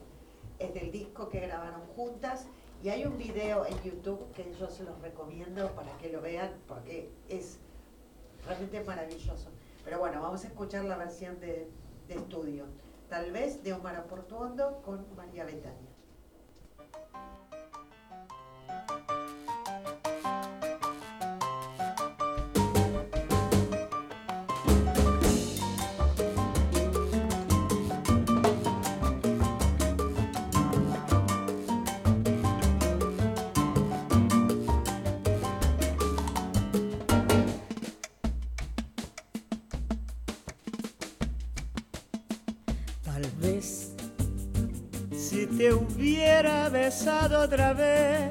S5: es del disco que grabaron juntas y hay un video en YouTube que yo se los recomiendo para que lo vean porque es realmente maravilloso. Pero bueno, vamos a escuchar la versión de, de estudio. Tal vez de Omar Portuondo con María Betania.
S9: Besado otra vez,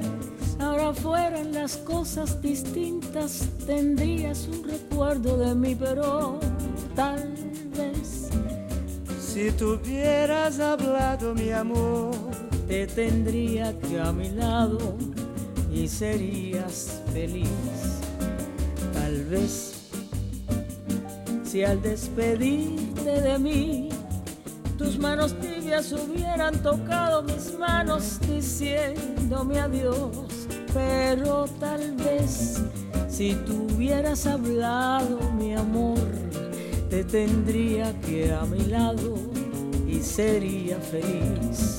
S8: Ahora fueran las cosas distintas, tendrías un recuerdo de mí, pero tal vez
S9: si tuvieras hablado mi amor,
S8: te tendría que a mi lado y serías feliz.
S9: tal vez
S8: Si al despedirte de mí, tus manos hubieran tocado mis manos diciéndome adiós. Pero tal vez si tú hubieras hablado, mi amor, te tendría que a mi lado y sería feliz.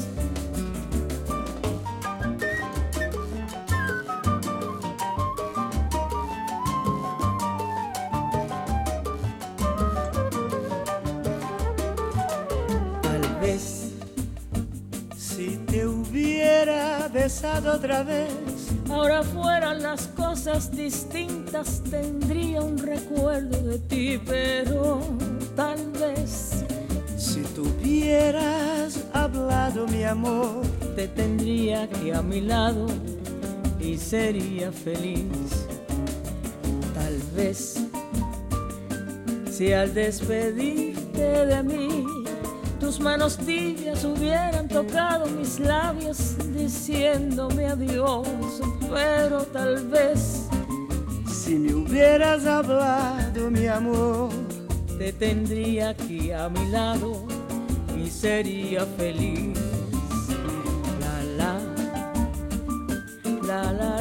S9: Otra vez,
S8: Ahora fueran las cosas distintas, tendría un recuerdo de ti, pero tal vez
S9: si tuvieras hablado mi amor,
S8: te tendría que a mi lado y sería feliz. Tal vez si al despedirte de mí tus manos tibias hubieran tocado mis labios diciéndome adiós, pero tal vez
S9: si me hubieras hablado mi amor.
S8: te tendría aquí a mi lado y sería feliz. La la la la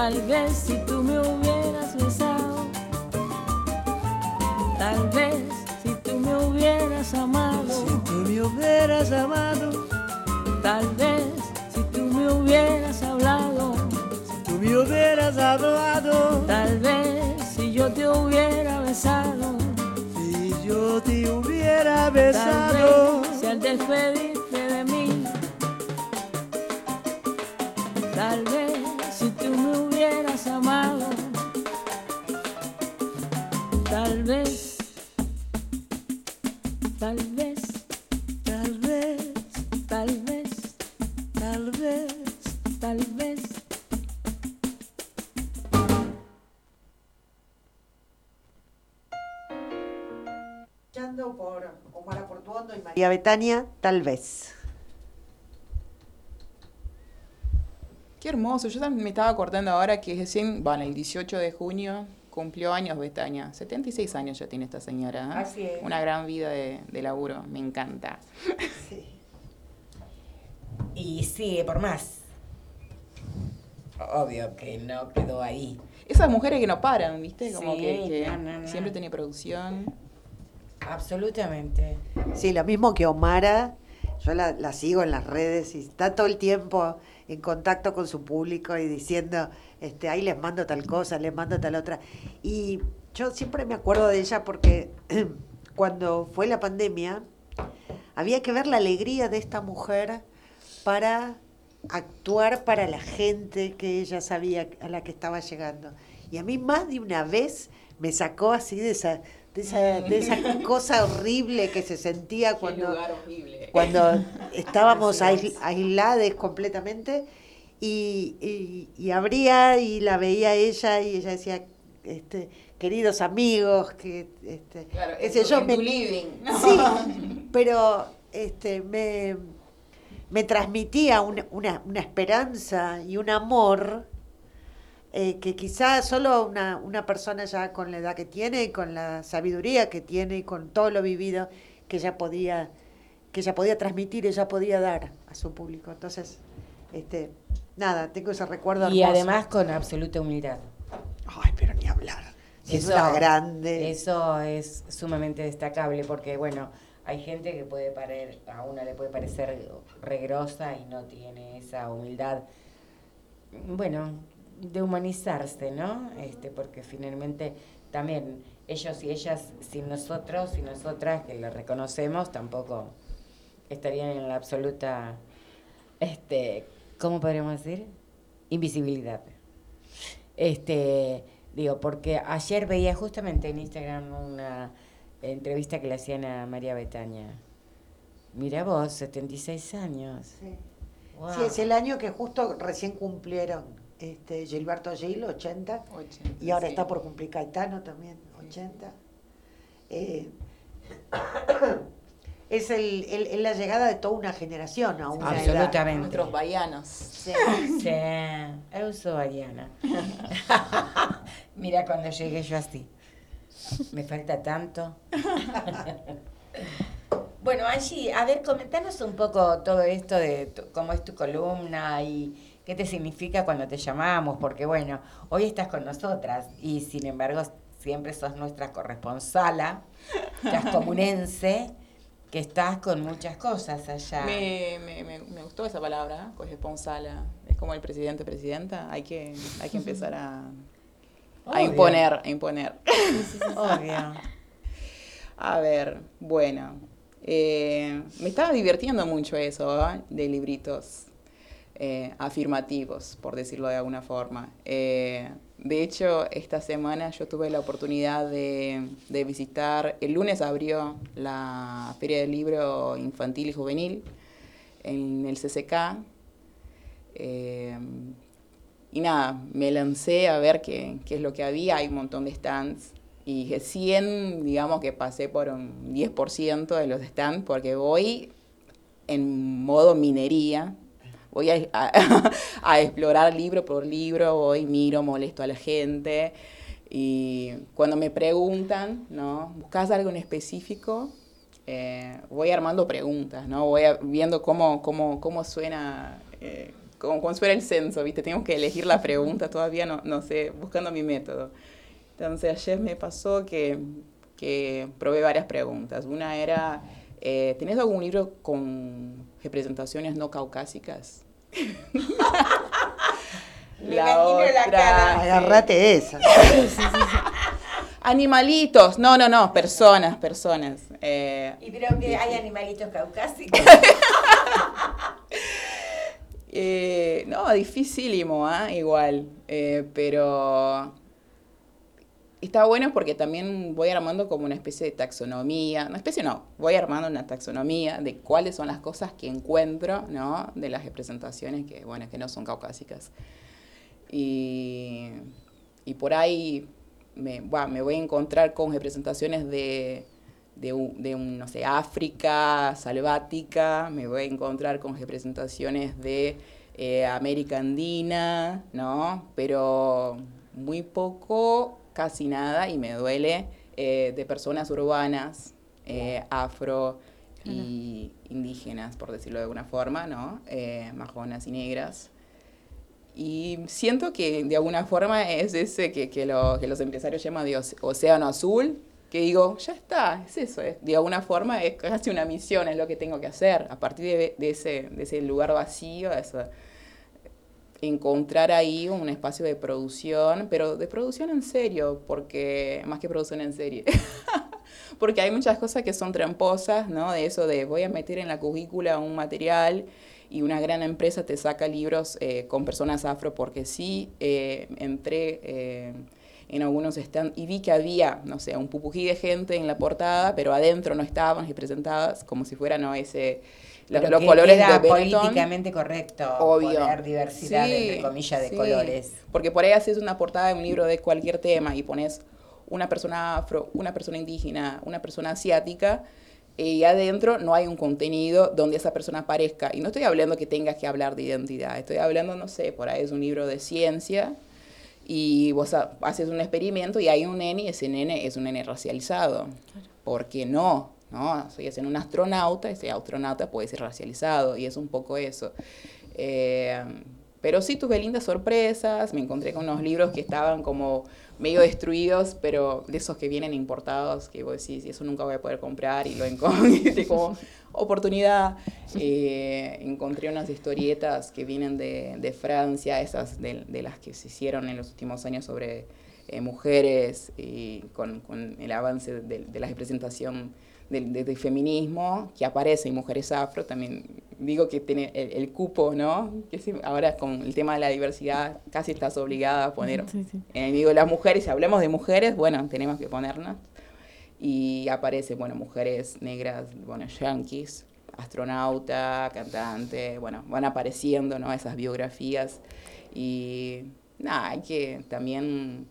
S8: Tal vez si tú me hubieras besado, tal vez si tú me hubieras amado,
S9: Si tú me hubieras amado,
S8: tal vez si tú me hubieras hablado,
S9: tú me hubieras hablado,
S8: tal vez si yo te hubiera besado,
S9: si yo te hubiera
S8: tal
S9: besado,
S8: vez si al despedirte
S5: Betania, tal vez.
S4: Qué hermoso. Yo también me estaba acordando ahora que recién, bueno, el 18 de junio cumplió años Betania. 76 años ya tiene esta señora. ¿eh?
S1: Así es.
S4: Una gran vida de, de laburo. Me encanta.
S5: Sí.
S1: Y sigue por más. Obvio que no quedó ahí.
S4: Esas mujeres que no paran, ¿viste? Como
S1: Sí,
S4: que, que
S1: no, no, no.
S4: siempre tiene producción.
S1: Absolutamente.
S5: Sí, lo mismo que Omara, yo la, la sigo en las redes y está todo el tiempo en contacto con su público y diciendo, este, ahí les mando tal cosa, les mando tal otra. Y yo siempre me acuerdo de ella porque cuando fue la pandemia, había que ver la alegría de esta mujer para actuar para la gente que ella sabía a la que estaba llegando. Y a mí más de una vez me sacó así de esa, de esa, de esa cosa horrible que se sentía cuando, cuando estábamos
S1: es.
S5: aislados completamente y, y, y abría y la veía ella y ella decía, este, queridos amigos, que este,
S4: Claro, tu-
S5: yo, me-
S4: living.
S5: Sí, pero este, me, me transmitía una, una, una esperanza y un amor eh, que quizás solo una, una persona ya con la edad que tiene y con la sabiduría que tiene y con todo lo vivido que ella podía que ella podía transmitir, ella podía dar a su público. Entonces, este, nada, tengo ese recuerdo
S1: Y
S5: hermoso.
S1: además con absoluta humildad.
S5: Ay, pero ni hablar. Es una grande.
S1: Eso es sumamente destacable porque, bueno, hay gente que puede parecer, a una le puede parecer regrosa y no tiene esa humildad, bueno, de humanizarse, ¿no? Este, porque finalmente también ellos y ellas, sin nosotros y nosotras que lo reconocemos, tampoco estarían en la absoluta, este, ¿cómo podríamos decir? Invisibilidad. Este, digo, porque ayer veía justamente en Instagram una entrevista que le hacían a María Betania. Mira vos, 76 años.
S5: Sí.
S1: Wow.
S5: Sí, es el año que justo recién cumplieron este, Gilberto Gil, 80,
S4: 80,
S5: y ahora
S4: sí.
S5: está por cumplir Caetano también, 80. Eh, es el, el- es la llegada de toda una generación a una edad.
S1: Absolutamente.
S4: Nuestros baianos.
S5: Sí.
S1: Sí, eu soy Ariana. Mira cuando llegué yo así. Me falta tanto. bueno, Angie, a ver, comentanos un poco todo esto de tu- cómo es tu columna y qué te significa cuando te llamamos, porque bueno, hoy estás con nosotras y sin embargo siempre sos nuestra corresponsala, comunense, que estás con muchas cosas allá.
S4: Me, me, me, me gustó esa palabra, corresponsala. Es como el presidente, presidenta. Hay que, hay que empezar a, a imponer, a imponer.
S1: Obvio.
S4: A ver, bueno. eh, me estaba divirtiendo mucho eso, ¿eh? de libritos eh, afirmativos, por decirlo de alguna forma. Eh, de hecho, esta semana yo tuve la oportunidad de, de visitar, el lunes abrió la Feria del Libro Infantil y Juvenil en el CCK. eh, y nada, me lancé a ver qué, qué es lo que había, hay un montón de stands. Y recién, digamos que pasé por un 10% de los stands, porque voy en modo minería. Voy a, a- a explorar libro por libro, voy, miro, molesto a la gente. Y cuando me preguntan, ¿no? ¿Buscas algo en específico? Eh, voy armando preguntas, ¿no? Voy a- viendo cómo, cómo, cómo suena. eh, cómo, cómo suena el censo, ¿viste? Tengo que elegir la pregunta, todavía no, no sé, buscando mi método. Entonces ayer me pasó que, que probé varias preguntas. Una era, eh, ¿tenés algún libro con representaciones no caucásicas?
S1: Me imagino la cara.
S5: Agarrate esa.
S4: Animalitos, no, no, no, personas, personas. Eh,
S1: Y creo que hay animalitos caucásicos.
S4: Eh, no, dificilísimo, ¿ah? igual. Eh, pero está bueno porque también voy armando como una especie de taxonomía, una especie no, voy armando una taxonomía de cuáles son las cosas que encuentro, ¿no? De las representaciones que, bueno, que no son caucásicas. Y, y por ahí me, buah, me voy a encontrar con representaciones de, de, un, de un, no sé, África selvática, me voy a encontrar con representaciones de eh, América Andina, ¿no? Pero muy poco, casi nada, y me duele, eh, de personas urbanas, eh, afro y indígenas, por decirlo de alguna forma, ¿no? Eh, majonas y negras. Y siento que de alguna forma es ese que, que, lo- que los empresarios llaman de océano azul, que digo, ya está, es eso, es- de alguna forma es casi una misión, es lo que tengo que hacer, a partir de, de ese, de ese lugar vacío, eso, encontrar ahí un espacio de producción, pero de producción en serio, porque más que producción en serie. porque hay muchas cosas que son tramposas, ¿no? De eso de voy a meter en la currícula un material y una gran empresa te saca libros eh, con personas afro, porque sí, eh, entré eh, en algunos stand y vi que había, no sé, un pupují de gente en la portada, pero adentro no estaban representadas como si fueran, ¿no? Ese, los,
S1: Pero
S4: los
S1: que
S4: colores
S1: queda
S4: de Benetton.
S1: políticamente correcto
S4: Obvio.
S1: poner diversidad,
S4: Sí,
S1: entre comillas, de
S4: sí.
S1: colores.
S4: Porque por ahí haces una portada de un libro de cualquier tema y pones una persona afro, una persona indígena, una persona asiática, y adentro no hay un contenido donde esa persona aparezca. Y no estoy hablando que tengas que hablar de identidad, estoy hablando, no sé, por ahí es un libro de ciencia y vos ha- haces un experimento y hay un nene y ese nene es un nene racializado. ¿Por qué no? ¿No? Estoy haciendo un astronauta, ese astronauta puede ser racializado y es un poco eso. Eh, pero sí tuve lindas sorpresas, me encontré con unos libros que estaban como medio destruidos, pero de esos que vienen importados, que vos decís, eso nunca voy a poder comprar y lo encontré como oportunidad. Eh, encontré unas historietas que vienen de, de Francia, esas de, de las que se hicieron en los últimos años sobre eh, mujeres y con, con el avance de, de la representación del, de- del feminismo que aparece en mujeres afro, también digo que tiene el, el cupo, ¿no? Que ahora con el tema de la diversidad casi estás obligada a poner
S3: Sí, sí.
S4: de las mujeres, si hablamos de mujeres, bueno, tenemos que ponernos. Y aparece, bueno, mujeres negras, bueno, yanquis, astronauta, cantante, bueno, van apareciendo, ¿no? Esas biografías. Y nada, hay que también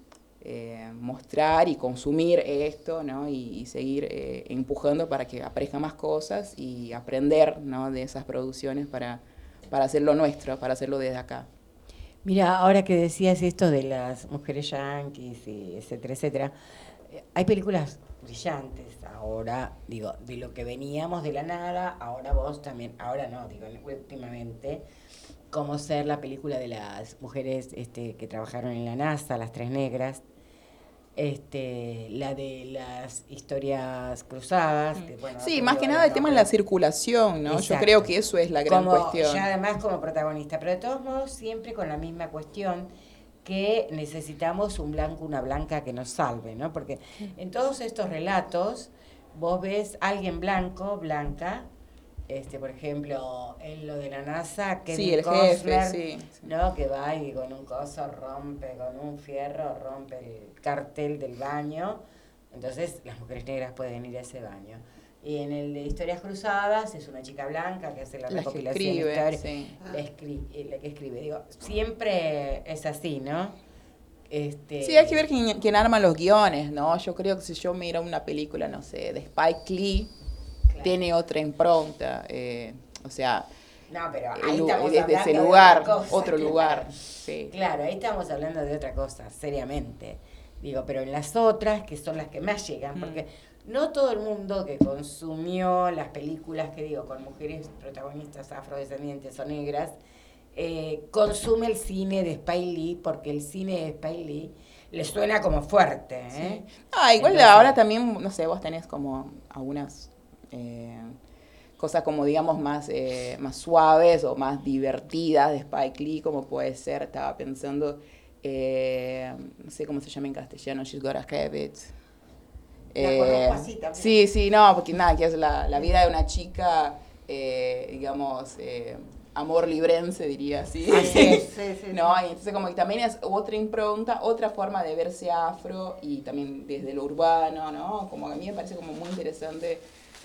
S4: eh, mostrar y consumir esto, ¿no? Y, y seguir eh, empujando para que aparezcan más cosas y aprender, ¿no? De esas producciones para, para hacerlo nuestro, para hacerlo desde acá.
S1: Mira, ahora que decías esto de las mujeres yanquis y etcétera, etcétera, hay películas brillantes ahora, digo, de lo que veníamos de la nada, ahora vos también, ahora no, digo, últimamente, como ser la película de las mujeres este, que trabajaron en la NASA, las tres negras, este, la de las historias cruzadas. que, bueno,
S4: Sí, más que nada el tema de la circulación, ¿no? Yo creo que eso es la gran
S1: como,
S4: cuestión.
S1: Ya además como protagonista, pero de todos modos siempre con la misma cuestión que necesitamos un blanco, una blanca que nos salve, ¿no? Porque en todos estos relatos vos ves a alguien blanco, blanca, este, por ejemplo, en lo de la NASA, que
S4: Sí, el jefe, sí.
S1: ¿no? Que va y con un coso rompe, con un fierro rompe el cartel del baño. Entonces las mujeres negras pueden ir a ese baño. Y en el de Historias Cruzadas es una chica blanca que hace la,
S4: La que
S1: recopilación
S4: escribe, sí.
S1: la, escri- eh, la que escribe. Digo, siempre es así, ¿no? Este,
S4: Sí, hay que ver quién, quién arma los guiones, ¿no? Yo creo que si yo miro una película, no sé, de Spike Lee,
S1: Claro.
S4: tiene otra impronta. eh, o sea,
S1: No, pero
S4: el
S1: ahí estamos
S4: desde ese lugar,
S1: cosa,
S4: otro
S1: claro.
S4: lugar. Sí.
S1: Claro, ahí estamos hablando de otra cosa, seriamente. Digo, pero en las otras, que son las que más llegan,
S4: Mm.
S1: porque no todo el mundo que consumió las películas, que digo, con mujeres protagonistas afrodescendientes o negras, eh, consume el cine de Spike Lee, porque el cine de Spike Lee le suena como fuerte, ¿eh?
S4: Ah, igual
S1: Entonces-
S4: ahora también, no sé, vos tenés como algunas eh, cosas como digamos más, eh, más suaves o más divertidas de Spike Lee, como puede ser, estaba pensando, eh, no sé cómo se llama en castellano, She's Got a Habit.
S5: Así.
S4: Eh, Sí, sí, no, porque nada, que es la, la vida de una chica, eh, digamos, amor librense, diría así.
S1: Así es.
S5: Sí, sí,
S4: No,
S5: sí.
S4: y entonces como que también es otra impronta, otra forma de verse afro y también desde lo urbano, ¿no? Como a mí me parece como muy interesante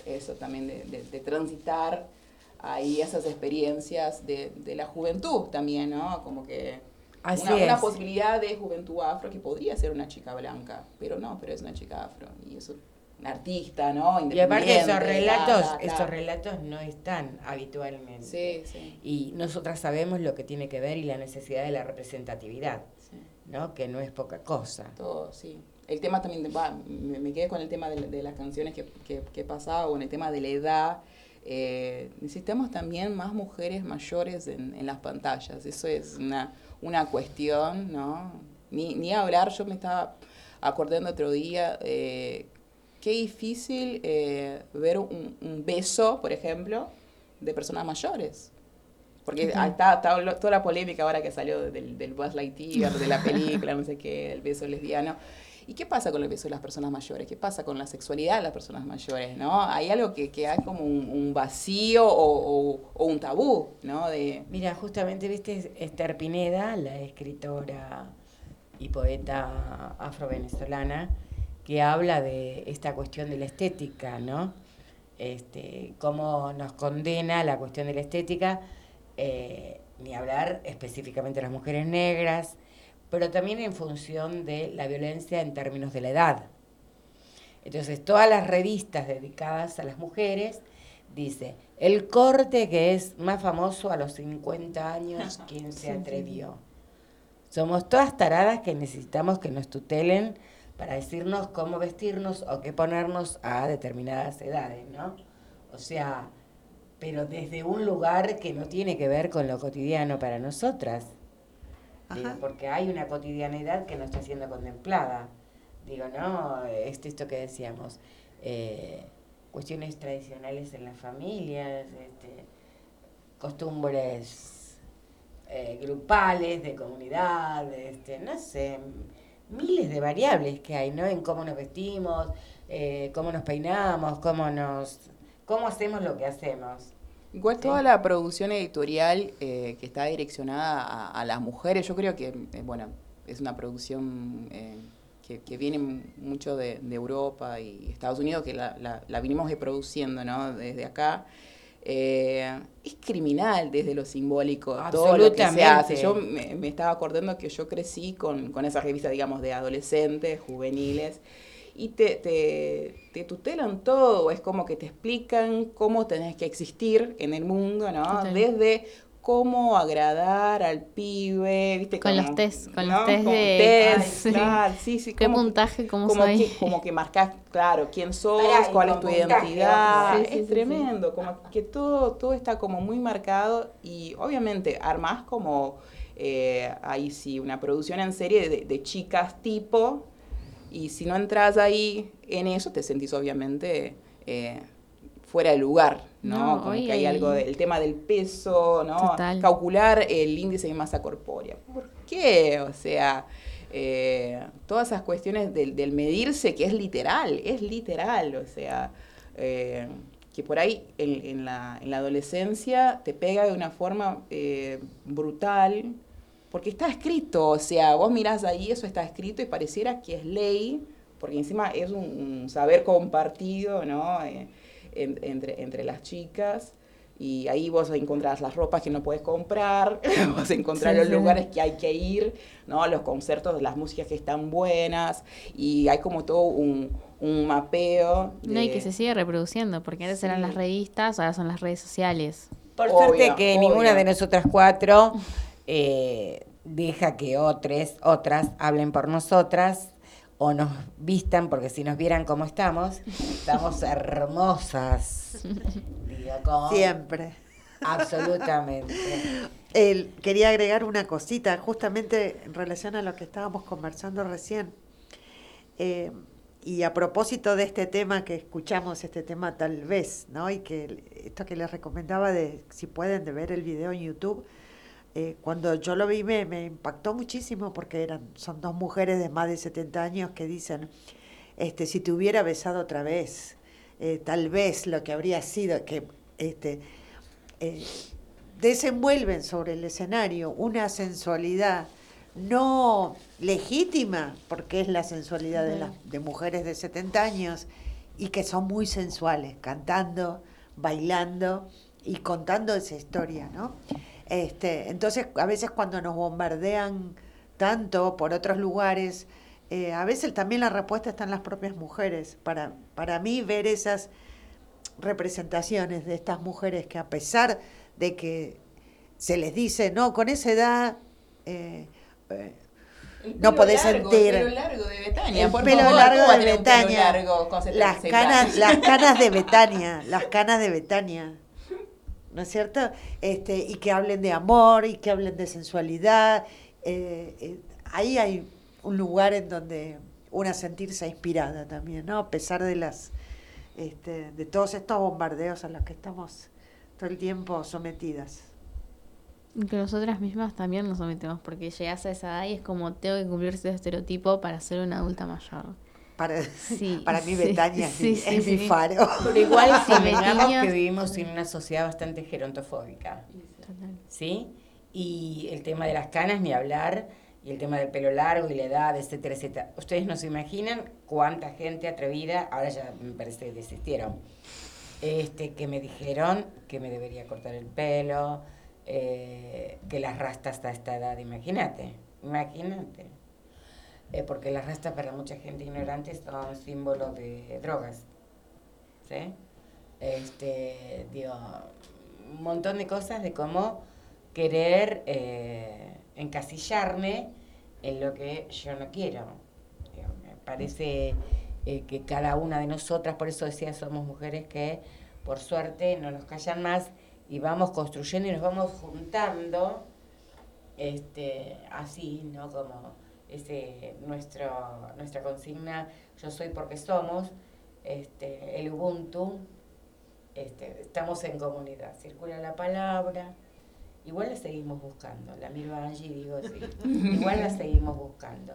S4: eso también de, de- de transitar ahí esas experiencias de, de la juventud también, ¿no? Como que
S1: Así
S4: una, una posibilidad de juventud afro que podría ser una chica blanca, pero no, pero es una chica afro y eso artista, ¿no?
S1: Y aparte esos
S4: Independiente,
S1: relatos, esos relatos no están habitualmente.
S4: Sí, sí.
S1: Y nosotras sabemos lo que tiene que ver y la necesidad de la representatividad,
S4: sí.
S1: ¿no? Que no es poca cosa.
S4: Todo, sí. El tema también, va, me, me quedé con el tema de, de las canciones que, que, que pasaba, o en el tema de la edad. Eh, necesitamos también más mujeres mayores en, en las pantallas. Eso es una, una cuestión, ¿no? Ni, ni hablar, yo me estaba acordando otro día, eh, qué difícil eh, ver un, un beso, por ejemplo, de personas mayores. Porque ah, está, está lo- toda la polémica ahora que salió del, del Buzz Lightyear, de la película, no sé qué, el beso lesbiano. ¿Y qué pasa con el beso de las personas mayores? ¿Qué pasa con la sexualidad de las personas mayores? ¿no? Hay algo que, que hay como un, vacío o, o- o un tabú, ¿no? De,
S1: Mira, justamente viste Esther Pineda, la escritora y poeta afro-venezolana, que habla de esta cuestión de la estética, ¿no? Este, cómo nos condena la cuestión de la estética, eh, ni hablar específicamente de las mujeres negras, pero también en función de la violencia en términos de la edad. Entonces, todas las revistas dedicadas a las mujeres dice, el corte que es más famoso a los 50 años, ¿quién se atrevió? Somos todas taradas que necesitamos que nos tutelen para decirnos cómo vestirnos o qué ponernos a determinadas edades, ¿no? O sea, pero desde un lugar que no tiene que ver con lo cotidiano para nosotras. Digo, porque hay una cotidianidad que no está siendo contemplada. Digo, no, esto, esto que decíamos, eh, cuestiones tradicionales en las familias, este, costumbres eh, grupales, de comunidad, este, no sé, miles de variables que hay, ¿no? En cómo nos vestimos, eh, cómo nos peinamos, cómo nos, cómo hacemos lo que hacemos.
S4: Igual toda la producción editorial eh, que está direccionada a, a las mujeres, yo creo que, eh, bueno, es una producción eh, que, que viene mucho de, de Europa y Estados Unidos, que la, la, la vinimos reproduciendo, ¿no? Desde acá. Eh, es criminal desde lo simbólico, todo lo que se hace. Yo me, me estaba acordando que yo crecí con, con esa revista, digamos, de adolescentes, juveniles, y te, te, te tutelan todo, es como que te explican cómo tenés que existir en el mundo, ¿no? Desde cómo agradar al pibe, ¿viste?
S3: Con
S4: Como-
S3: los test, con
S4: ¿no?
S3: los test
S4: Con
S3: de-
S4: test,
S3: sí.
S4: claro, sí, sí.
S3: ¿Qué
S4: como
S3: puntaje? ¿Cómo
S4: como
S3: soy?
S4: que, como que marcás, claro, quién sos, cuál es tu
S1: puntaje,
S4: identidad.
S3: ojo. Sí, sí,
S4: es
S3: sí,
S4: tremendo, como que todo, todo está como muy marcado y obviamente armás como eh, ahí sí, una producción en serie de, de chicas tipo y si no entras ahí en eso te sentís obviamente eh, fuera de lugar, ¿no?
S3: No,
S4: como que hay algo del tema del peso, ¿no?
S3: Total.
S4: Calcular el índice de masa corpórea. ¿Por qué? O sea, eh, todas esas cuestiones del, del medirse, que es literal, es literal, o sea, eh, que por ahí en, en la, en la adolescencia te pega de una forma eh, brutal, porque está escrito, o sea, vos mirás ahí, eso está escrito y pareciera que es ley, porque encima es un, un saber compartido, ¿no? Eh, en- entre, entre las chicas. Y ahí vos encontrás las ropas que no puedes comprar, vos encontrás
S3: Sí,
S4: los
S3: sí.
S4: lugares que hay que ir, ¿no? Los conciertos, las músicas que están buenas, y hay como todo un, un mapeo.
S3: No, y que se sigue reproduciendo, porque antes eran las revistas, ahora son las redes sociales.
S1: Por
S4: Obvio,
S1: suerte que
S4: obvio.
S1: ninguna de nosotras cuatro eh, deja que otras, otras hablen por nosotras o nos vistan, porque si nos vieran como estamos, estamos hermosas. Digo,
S5: Siempre.
S1: Absolutamente.
S5: El- quería agregar una cosita, justamente en relación a lo que estábamos conversando recién. Eh, y a propósito de este tema que escuchamos, este tema tal vez, ¿no? Y que esto que les recomendaba de, si pueden, de ver el video en YouTube, eh, cuando yo lo vi me, me impactó muchísimo porque eran, son dos mujeres de más de 70 años que dicen, este, si te hubiera besado otra vez, eh, tal vez lo que habría sido, que este, eh, desenvuelven sobre el escenario una sensualidad no legítima, porque es la sensualidad de, las, de mujeres de 70 años, y que son muy sensuales, cantando, bailando y contando esa historia, ¿no? Este, entonces, a veces cuando nos bombardean tanto por otros lugares, eh, a veces también la respuesta está en las propias mujeres. Para, para mí, ver esas representaciones de estas mujeres que a pesar de que se les dice, no, con esa edad eh, eh,
S4: El
S5: no podés
S4: largo,
S5: sentir.
S4: El pelo largo de Betania.
S5: El
S4: por
S5: pelo
S4: favor,
S5: largo
S4: ¿cómo va a
S5: de Betania.
S4: largo con 76
S5: Las canas, las canas de Betania, las canas de Betania. ¿No es cierto? Este, y que hablen de amor, y que hablen de sensualidad. eh, eh, ahí hay un lugar en donde una sentirse inspirada también, ¿no? A pesar de las este, de todos estos bombardeos a los que estamos todo el tiempo sometidas.
S3: Y Que nosotras mismas también nos sometemos, porque llegas a esa edad y es como tengo que cumplir ese estereotipo para ser una adulta mayor.
S5: Para,
S3: Sí,
S5: para mí
S3: sí,
S5: Betania es,
S3: sí,
S5: mi,
S3: sí,
S5: es mi faro.
S1: Pero igual
S3: niños.
S1: que vivimos en una sociedad bastante gerontofóbica. ¿sí? Y el tema de las canas, ni hablar, y el tema del pelo largo y la edad, etcétera, etcétera. Ustedes no se imaginan cuánta gente atrevida, ahora ya me parece que desistieron, este, que me dijeron que me debería cortar el pelo, eh, que las rastas a esta edad, imagínate, imagínate. Eh, porque las rastas para mucha gente ignorante son símbolo de drogas. ¿sí? Este, digo, un montón de cosas de cómo querer eh, encasillarme en lo que yo no quiero. Me parece eh, que cada una de nosotras, por eso decía, somos mujeres que por suerte no nos callan más y vamos construyendo y nos vamos juntando este, así, ¿no? Como ese, nuestro, nuestra consigna, yo soy porque somos, este, el Ubuntu, este, estamos en comunidad, circula la palabra, igual la seguimos buscando, la miro a Angie y digo, sí, igual la seguimos buscando.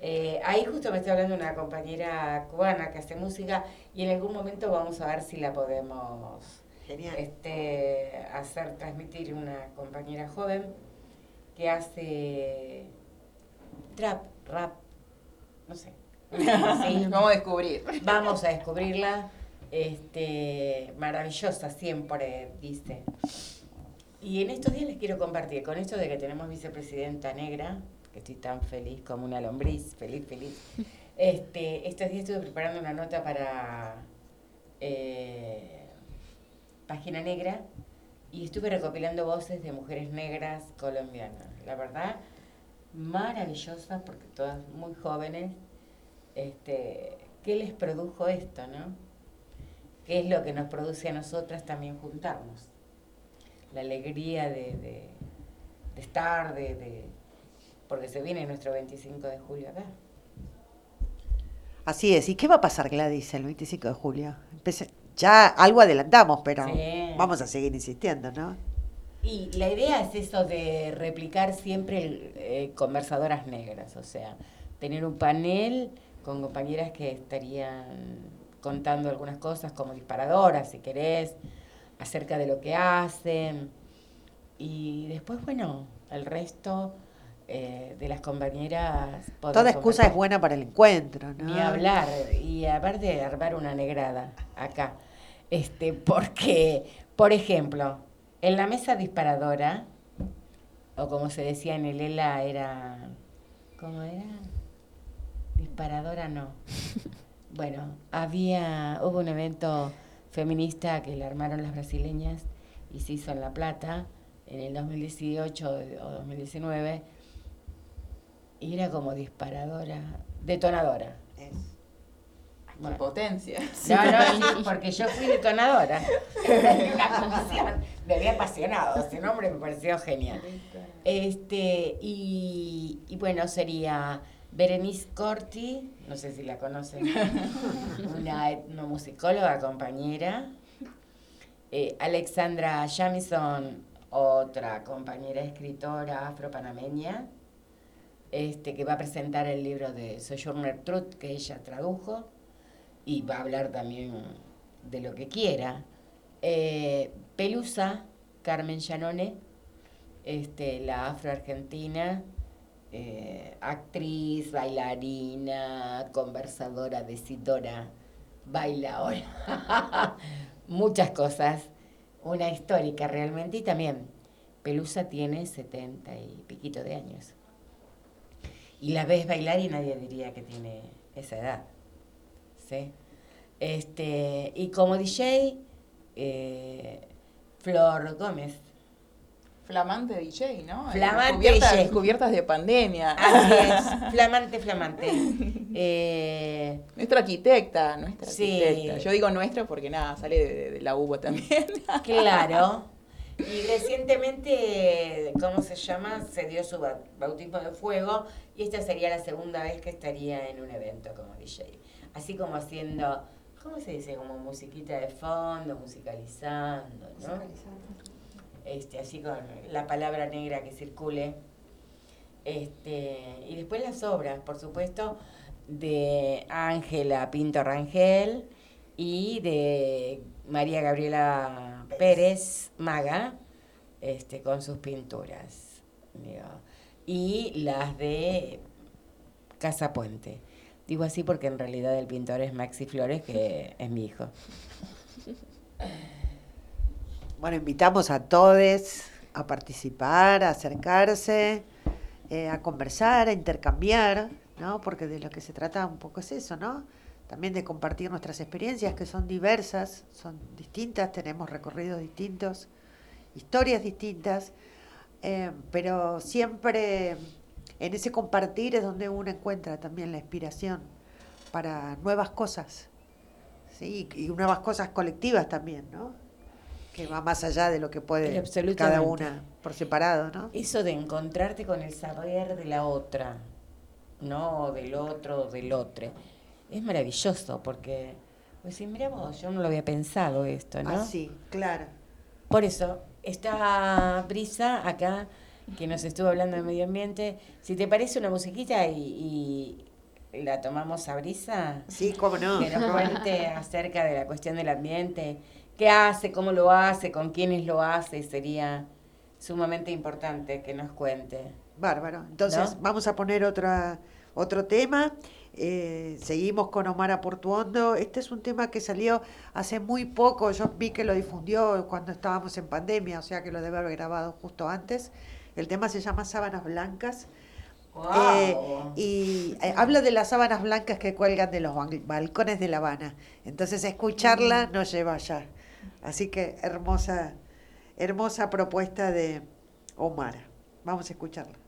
S1: Eh, ahí justo me está hablando una compañera cubana que hace música y en algún momento vamos a ver si la podemos
S5: Genial.
S1: este, hacer transmitir una compañera joven que hace trap, rap, no sé. Sí.
S4: Vamos a descubrir.
S1: Vamos a descubrirla. Este, maravillosa siempre, dice. Y en estos días les quiero compartir, con esto de que tenemos vicepresidenta negra, que estoy tan feliz como una lombriz, feliz, feliz. Este, estos días estuve preparando una nota para eh, Página Negra y estuve recopilando voces de mujeres negras colombianas. La verdad, maravillosas porque todas muy jóvenes. Este, ¿Qué les produjo esto, no? ¿Qué es lo que nos produce a nosotras también juntarnos? La alegría de, de- de estar, de, de- porque se viene nuestro 25 de julio acá.
S5: Así es. ¿Y qué va a pasar, Gladys, el 25 de julio? Empecé- ya algo adelantamos, pero
S1: Sí.
S5: vamos a seguir insistiendo, ¿no?
S1: Y la idea es eso de replicar siempre el, eh, conversadoras negras, o sea, tener un panel con compañeras que estarían contando algunas cosas como disparadoras, si querés, acerca de lo que hacen. Y después, bueno, el resto eh, de las compañeras...
S5: Toda excusa es buena para el encuentro, ¿no?
S1: Ni hablar. Y aparte armar una negrada acá. Este, porque, por ejemplo, en la mesa disparadora, o como se decía en el ELA, era. ¿Cómo era? Disparadora no. Bueno, había. Hubo un evento feminista que le armaron las brasileñas y se hizo en La Plata en el 2018 o 2019 y era como disparadora, detonadora.
S5: Es.
S4: Qué
S1: Bueno.
S4: potencia.
S1: No, no, sí, porque yo fui detonadora. En la comisión. Me había apasionado, ese nombre me pareció genial. Este, y, y bueno, sería Berenice Corti, no sé si la conocen, una etnomusicóloga compañera. Eh, Alexandra Jamison, otra compañera escritora afropanameña, este, que va a presentar el libro de Sojourner Truth que ella tradujo y va a hablar también de lo que quiera. Eh, Pelusa, Carmen Llanone, este, la afroargentina, eh, actriz, bailarina, conversadora, decidora, bailadora, muchas cosas. Una histórica realmente y también Pelusa tiene setenta y piquito de años. Y la ves bailar y nadie diría que tiene esa edad. ¿Sí? Este, y como DJ, eh, Flor Gómez.
S4: Flamante DJ, ¿no?
S1: Flamante
S4: Cubiertas-
S1: DJ.
S4: Cubiertas de pandemia.
S1: Así es, flamante, flamante. Eh,
S4: Nuestra arquitecta, nuestra
S1: Sí.
S4: arquitecta. Yo digo nuestra porque nada, sale de, la UBA también.
S1: claro. Y recientemente, ¿cómo se llama? Se dio su ba- bautismo de fuego y esta sería la segunda vez que estaría en un evento como DJ. Así como haciendo, ¿cómo se dice? Como musiquita de fondo, musicalizando, ¿no? este, así con la palabra negra que circule. Este, y después las obras, por supuesto, de Ángela Pinto Rangel y de María Gabriela Pérez Maga, este, con sus pinturas. digo. Y las de Casa Puente. Digo así porque en realidad el pintor es Maxi Flores, que es mi hijo.
S5: Bueno, invitamos a todos a participar, a acercarse, eh, a conversar, a intercambiar, ¿no? Porque de lo que se trata un poco es eso, ¿no? También de compartir nuestras experiencias que son diversas, son distintas, tenemos recorridos distintos, historias distintas, eh, pero siempre en ese compartir es donde uno encuentra también la inspiración para nuevas cosas, ¿sí? Y nuevas cosas colectivas también, ¿no? Que va más allá de lo que puede cada una por separado, ¿no?
S1: Eso de encontrarte con el saber de la otra, ¿no? Del otro, o del otro. Es maravilloso porque, pues mira vos, yo no lo había pensado esto, ¿no?
S5: Así, claro.
S1: Por eso, esta brisa acá, que nos estuvo hablando de medio ambiente, si te parece una musiquita y, y la tomamos a brisa,
S5: Sí, cómo no.
S1: que nos cuente acerca de la cuestión del ambiente, qué hace, cómo lo hace, con quiénes lo hace, sería sumamente importante que nos cuente.
S5: Bárbaro. Entonces,
S1: ¿No?
S5: vamos a poner otra, otro tema. Eh, seguimos con Omar Portuondo. Este es un tema que salió hace muy poco. Yo vi que lo difundió cuando estábamos en pandemia, o sea que lo debe haber grabado justo antes. El tema se llama Sábanas Blancas. Eh, y eh, habla de las sábanas blancas que cuelgan de los bal- balcones de La Habana. Entonces, escucharla nos lleva allá. Así que hermosa, hermosa propuesta de Omar. Vamos a escucharla.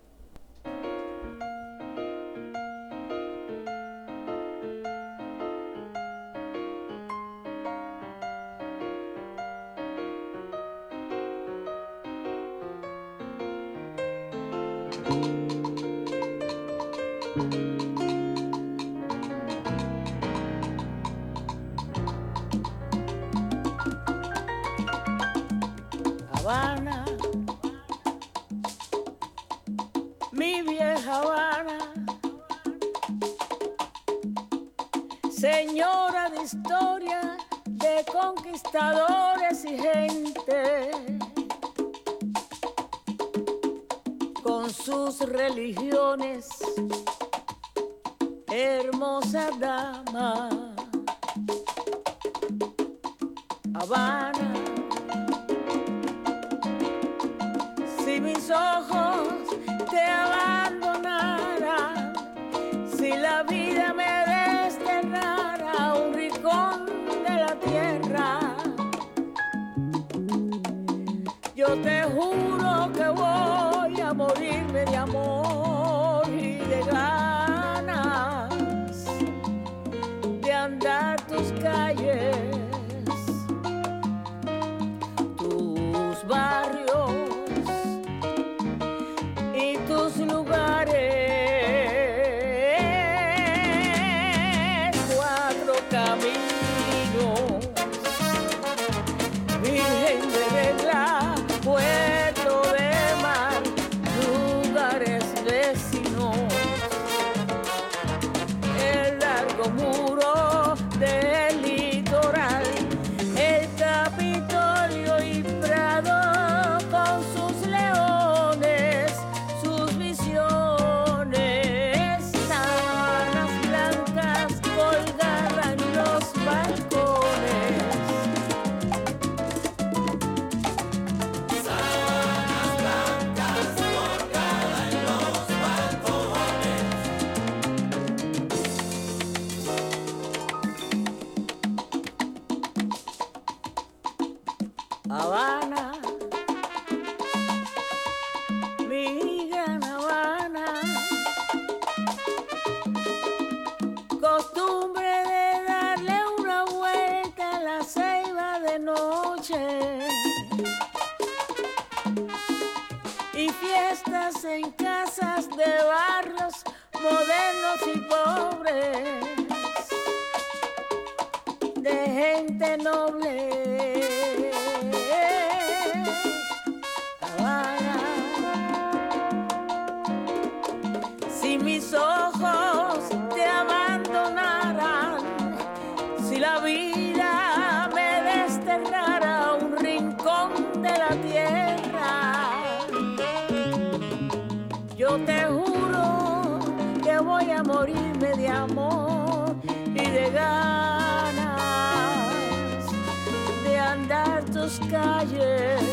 S8: Andar tus calles,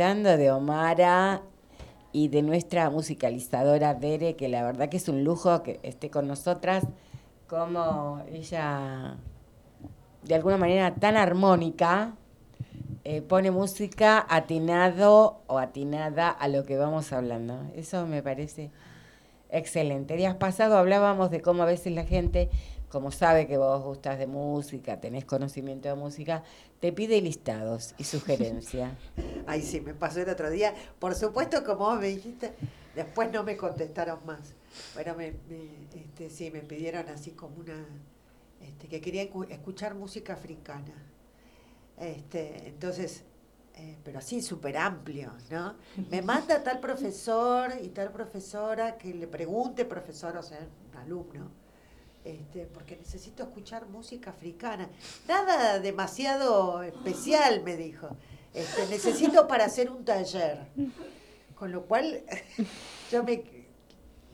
S8: de
S1: Omara y de nuestra musicalizadora Bere, que la verdad que es un lujo que esté con nosotras, como ella, de alguna manera tan armónica, eh, pone música atinado o atinada a lo que vamos hablando. Eso me parece excelente. Días pasados hablábamos de cómo a veces la gente, como sabe que vos gustas de música, tenés conocimiento de música, te pide listados y sugerencias.
S5: Ay, sí, me pasó el otro día. Por supuesto, como vos me dijiste, después no me contestaron más. Pero me, me, este, sí, me pidieron así como una, este, que querían cu- escuchar música africana. Este, entonces, eh, pero así súper amplio, ¿no? Me manda tal profesor y tal profesora que le pregunte, profesor, o sea, un alumno, este, porque necesito escuchar música africana. Nada demasiado especial, me dijo. Este, necesito para hacer un taller. Con lo cual, yo me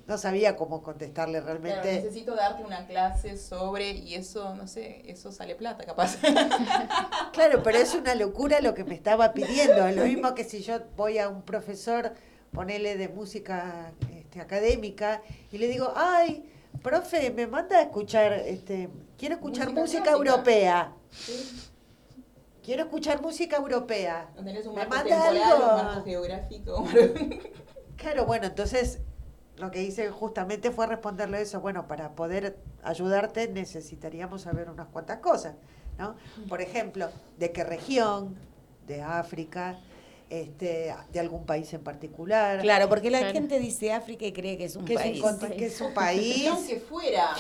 S5: no sabía cómo contestarle
S4: Claro,
S5: realmente.
S4: necesito darte una clase sobre, y eso, no sé, eso sale plata capaz.
S5: Claro, pero es una locura lo que me estaba pidiendo. Lo mismo que si yo voy a un profesor, ponele de música este, académica, y le digo, ay, profe, me manda a escuchar, este, quiero escuchar
S4: Música
S5: europea. Quiero escuchar música europea.
S4: Tenés un
S5: ¿Me
S4: marco
S5: manda
S4: temporal,
S5: algo?
S4: un marco geográfico.
S5: Claro, bueno, entonces lo que hice justamente fue responderle eso. Bueno, para poder ayudarte necesitaríamos saber unas cuantas cosas, ¿no? Por ejemplo, de qué región, de África, este, de algún país en particular.
S1: Claro, porque la
S3: Claro.
S1: gente dice África y cree que es un
S5: que es,
S1: país.
S5: un, que es un país.
S4: Aunque fuera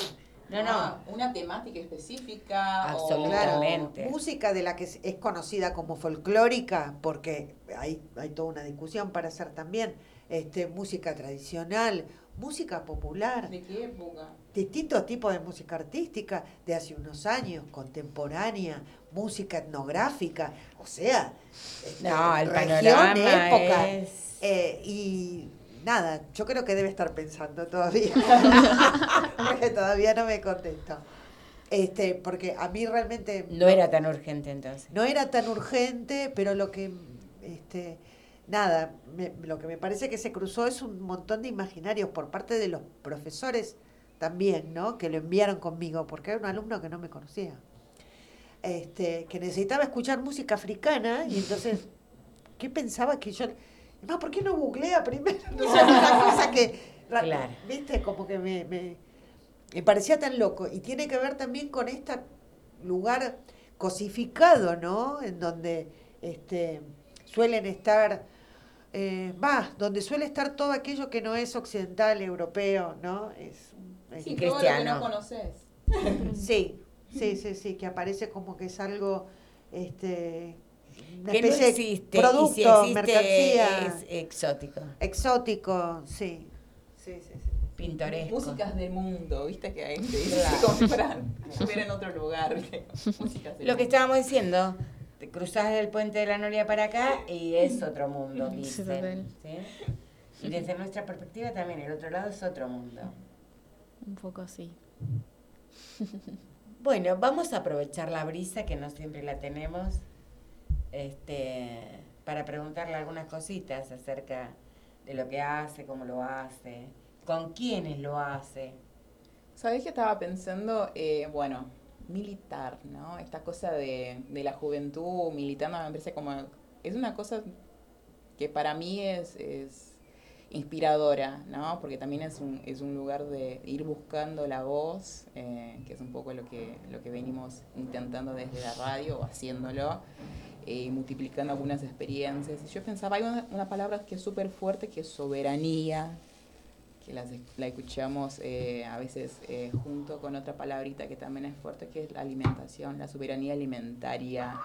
S1: No, no.
S4: ah, una temática específica. o-
S1: Absolutamente.
S5: Claro, música de la que es- es conocida como folclórica, porque hay, hay toda una discusión para hacer también, este, música tradicional, música popular,
S4: ¿De qué época?
S5: distintos tipos de música artística de hace unos años, contemporánea, música etnográfica, o sea, este,
S1: No, el
S5: región,
S1: panorama
S5: época,
S1: es-
S5: eh, y nada, yo creo que debe estar pensando todavía, porque todavía no me contesto. Este, porque a mí realmente
S1: No era tan urgente entonces.
S5: no era tan urgente, pero lo que, este, nada, me- lo que me parece que se cruzó es un montón de imaginarios por parte de los profesores también, ¿no? Que lo enviaron conmigo, porque era un alumno que no me conocía. Este, que necesitaba escuchar música africana y entonces, ¿qué pensaba que yo? Además, ¿por qué no googlea primero? No sé, una cosa que,
S1: Claro.
S5: viste, como que me, me, me parecía tan loco. Y tiene que ver también con este lugar cosificado, ¿no? En donde este, suelen estar, eh, va, donde suele estar todo aquello que no es occidental, europeo, ¿no? Es, es-
S4: Sí,
S1: Y
S4: todo lo que
S1: cristiano.
S4: no conoces.
S5: sí, sí, sí, sí, que aparece como que es algo, este, una
S1: Que no existe.
S5: de producto,
S1: y si existe
S5: mercancía,
S1: es exótico,
S5: exótico, sí, sí, sí, sí.
S1: pintoresco.
S4: Músicas del mundo, viste que hay que fueran- estuviera en otro lugar. Músicas del
S1: Lo que
S4: mundo.
S1: estábamos diciendo, te cruzás el puente de la Noria para acá y es otro mundo,
S3: Sí,
S1: dicen. ¿sí? Y desde nuestra perspectiva también, el otro lado es otro mundo.
S3: Un poco así.
S1: Bueno, vamos a aprovechar la brisa que no siempre la tenemos este, para preguntarle algunas cositas acerca de lo que hace, cómo lo hace, con quiénes lo hace.
S4: ¿Sabés que estaba pensando? Eh, bueno, militar, ¿no? Esta cosa de, de la juventud militando me parece como... Es una cosa que para mí es, es inspiradora, ¿no? Porque también es un, es un lugar de ir buscando la voz, eh, que es un poco lo que, lo que venimos intentando desde la radio o haciéndolo, eh, multiplicando algunas experiencias. Y yo pensaba, hay una, una palabra que es súper fuerte, que es soberanía, que las- la escuchamos eh, a veces junto con otra palabrita que también es fuerte, que es la alimentación, la soberanía alimentaria.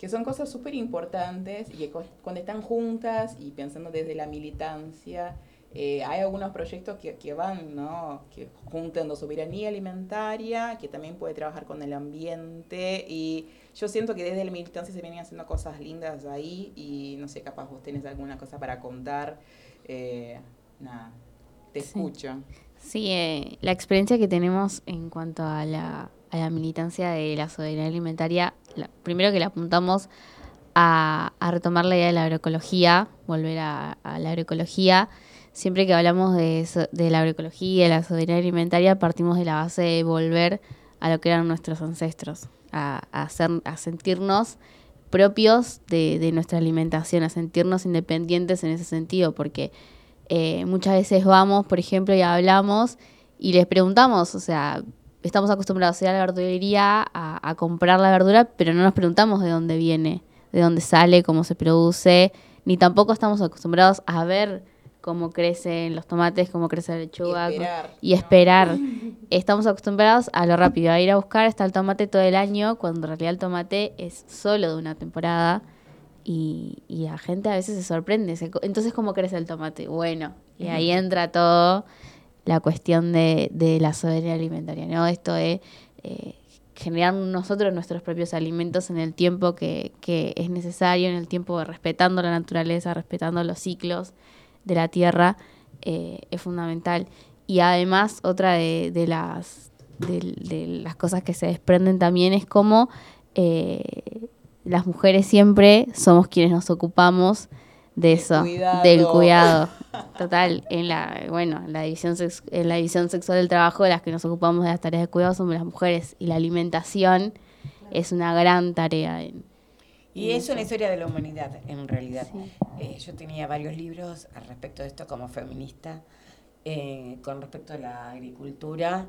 S4: Que son cosas súper importantes y que cu- cuando están juntas y pensando desde la militancia, eh, hay algunos proyectos que, que van, ¿no? Que juntan la soberanía alimentaria, que también puede trabajar con el ambiente y yo siento que desde la militancia se vienen haciendo cosas lindas ahí y no sé, capaz vos tenés alguna cosa para contar. Eh, nada, te
S3: Sí.
S4: escucho.
S3: Sí, eh, la experiencia que tenemos en cuanto a la, a la militancia de la soberanía alimentaria, primero que le apuntamos a, retomar la idea de la agroecología, volver a, la agroecología. Siempre que hablamos de, de la agroecología y la soberanía alimentaria, partimos de la base de volver a lo que eran nuestros ancestros, a, a sentirnos propios de, de nuestra alimentación, a sentirnos independientes en ese sentido, porque eh, muchas veces vamos, por ejemplo, y hablamos y les preguntamos, o sea, estamos acostumbrados a ir a la verdulería a, a comprar la verdura, pero no nos preguntamos de dónde viene, de dónde sale, cómo se produce, ni tampoco estamos acostumbrados a ver cómo crecen los tomates, cómo crece la lechuga
S4: Y esperar,
S3: y
S4: ¿no?
S3: esperar. Estamos acostumbrados a lo rápido, a ir a buscar está el tomate todo el año, cuando en realidad el tomate es solo de una temporada y, y la gente a veces se sorprende. se entonces, ¿cómo crece el tomate? Bueno, y ahí entra todo la cuestión de, la soberanía alimentaria, ¿no? Esto de eh, generar nosotros nuestros propios alimentos en el tiempo que, es necesario, en el tiempo respetando la naturaleza, respetando los ciclos de la tierra, eh, es fundamental. Y además, otra de, las, cosas que se desprenden también es como eh, las mujeres siempre somos quienes nos ocupamos de eso,
S4: cuidado.
S3: del cuidado. Total, en la, bueno, en la división sex- en la división sexual del trabajo, las que nos ocupamos de las tareas de cuidado somos las mujeres y la alimentación es una gran tarea. en-
S1: Y es una historia de la humanidad, en realidad.
S3: Sí.
S1: Eh, yo tenía varios libros al respecto de esto como feminista, eh, con respecto a la agricultura,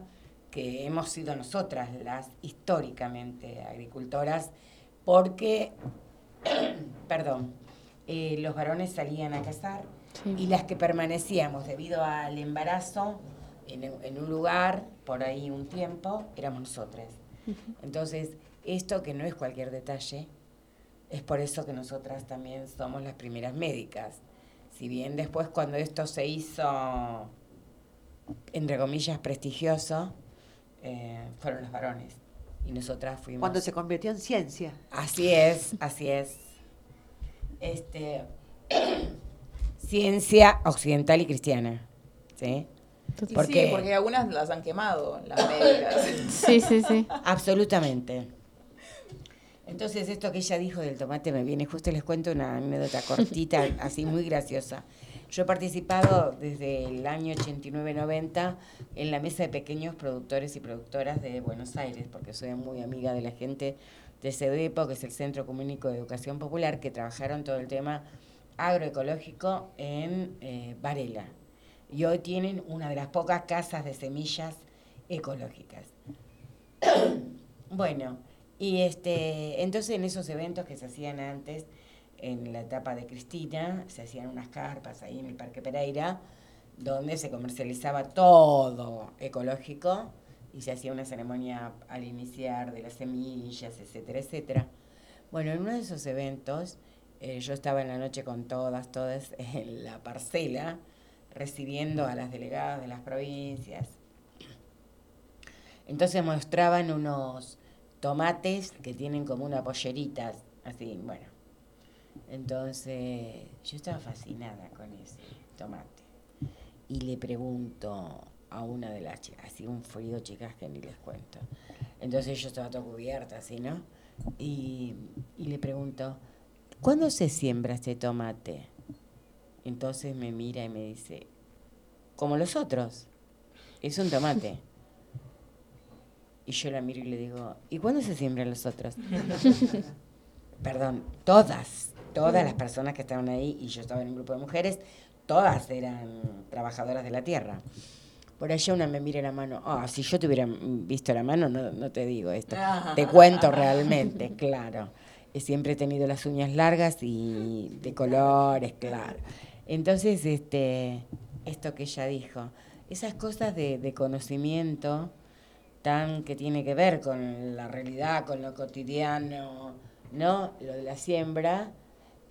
S1: que hemos sido nosotras las históricamente agricultoras, porque perdón, eh, los varones salían a cazar
S3: Sí.
S1: y las que permanecíamos debido al embarazo en, en un lugar, por ahí un tiempo, éramos nosotras. Entonces, esto que no es cualquier detalle, es por eso que nosotras también somos las primeras médicas. Si bien después cuando esto se hizo, entre comillas, prestigioso, eh, fueron los varones. Y nosotras fuimos...
S5: Cuando se convirtió en ciencia.
S1: Así es, así es. Este, ciencia occidental y cristiana. ¿Sí?
S4: Y
S1: ¿Por
S4: sí,
S1: qué?
S4: porque algunas las han quemado, las médicas.
S3: Sí, sí, sí.
S1: Absolutamente. Entonces, esto que ella dijo del tomate me viene justo, les cuento una anécdota cortita, así muy graciosa. Yo he participado desde el año 89-90 en la mesa de pequeños productores y productoras de Buenos Aires, porque soy muy amiga de la gente de CEDEPO, que es el Centro Comunico de Educación Popular, que trabajaron todo el tema agroecológico en eh, Varela. Y hoy tienen una de las pocas casas de semillas ecológicas. Bueno, y este, entonces en esos eventos que se hacían antes, en la etapa de Cristina, se hacían unas carpas ahí en el Parque Pereira, donde se comercializaba todo ecológico y se hacía una ceremonia al iniciar de las semillas, etcétera, etcétera. Bueno, en uno de esos eventos, eh, yo estaba en la noche con todas, todas en la parcela, recibiendo a las delegadas de las provincias. Entonces mostraban unos tomates que tienen como una pollerita, así, bueno. Entonces yo estaba fascinada con ese tomate. Y le pregunto a una de las chicas, así un frío, chicas, que ni les cuento. Entonces yo estaba toda cubierta, así, ¿no? Y, y le pregunto, ¿cuándo se siembra este tomate? Entonces me mira y me dice, como los otros, es un tomate. Y yo la miro y le digo, ¿y cuándo se siembran los otros? Perdón, todas, todas las personas que estaban ahí, y yo estaba en un grupo de mujeres, todas eran trabajadoras de la tierra. Por allá una me mira la mano, ah, si yo te hubiera visto la mano, no, no te digo esto, te cuento realmente, claro. Siempre he tenido las uñas largas y de colores, claro. Entonces, este, esto que ella dijo, esas cosas de, de conocimiento tan que tiene que ver con la realidad, con lo cotidiano, ¿no? Lo de la siembra,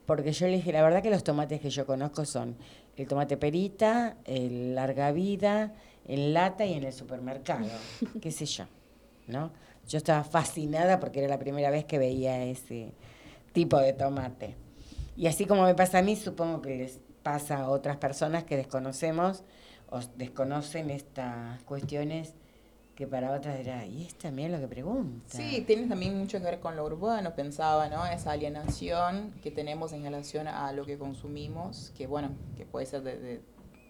S1: porque yo le dije, la verdad que los tomates que yo conozco son el tomate perita, el larga vida, en lata y en el supermercado, qué sé yo, ¿no? Yo estaba fascinada porque era la primera vez que veía ese tipo de tomate. Y así como me pasa a mí, supongo que les pasa a otras personas que desconocemos o desconocen estas cuestiones que para otras era, y esta también lo que pregunta.
S4: Sí, tiene también mucho que ver con lo urbano, pensaba, ¿no? Esa alienación que tenemos en relación a lo que consumimos, que bueno, que puede ser de, de-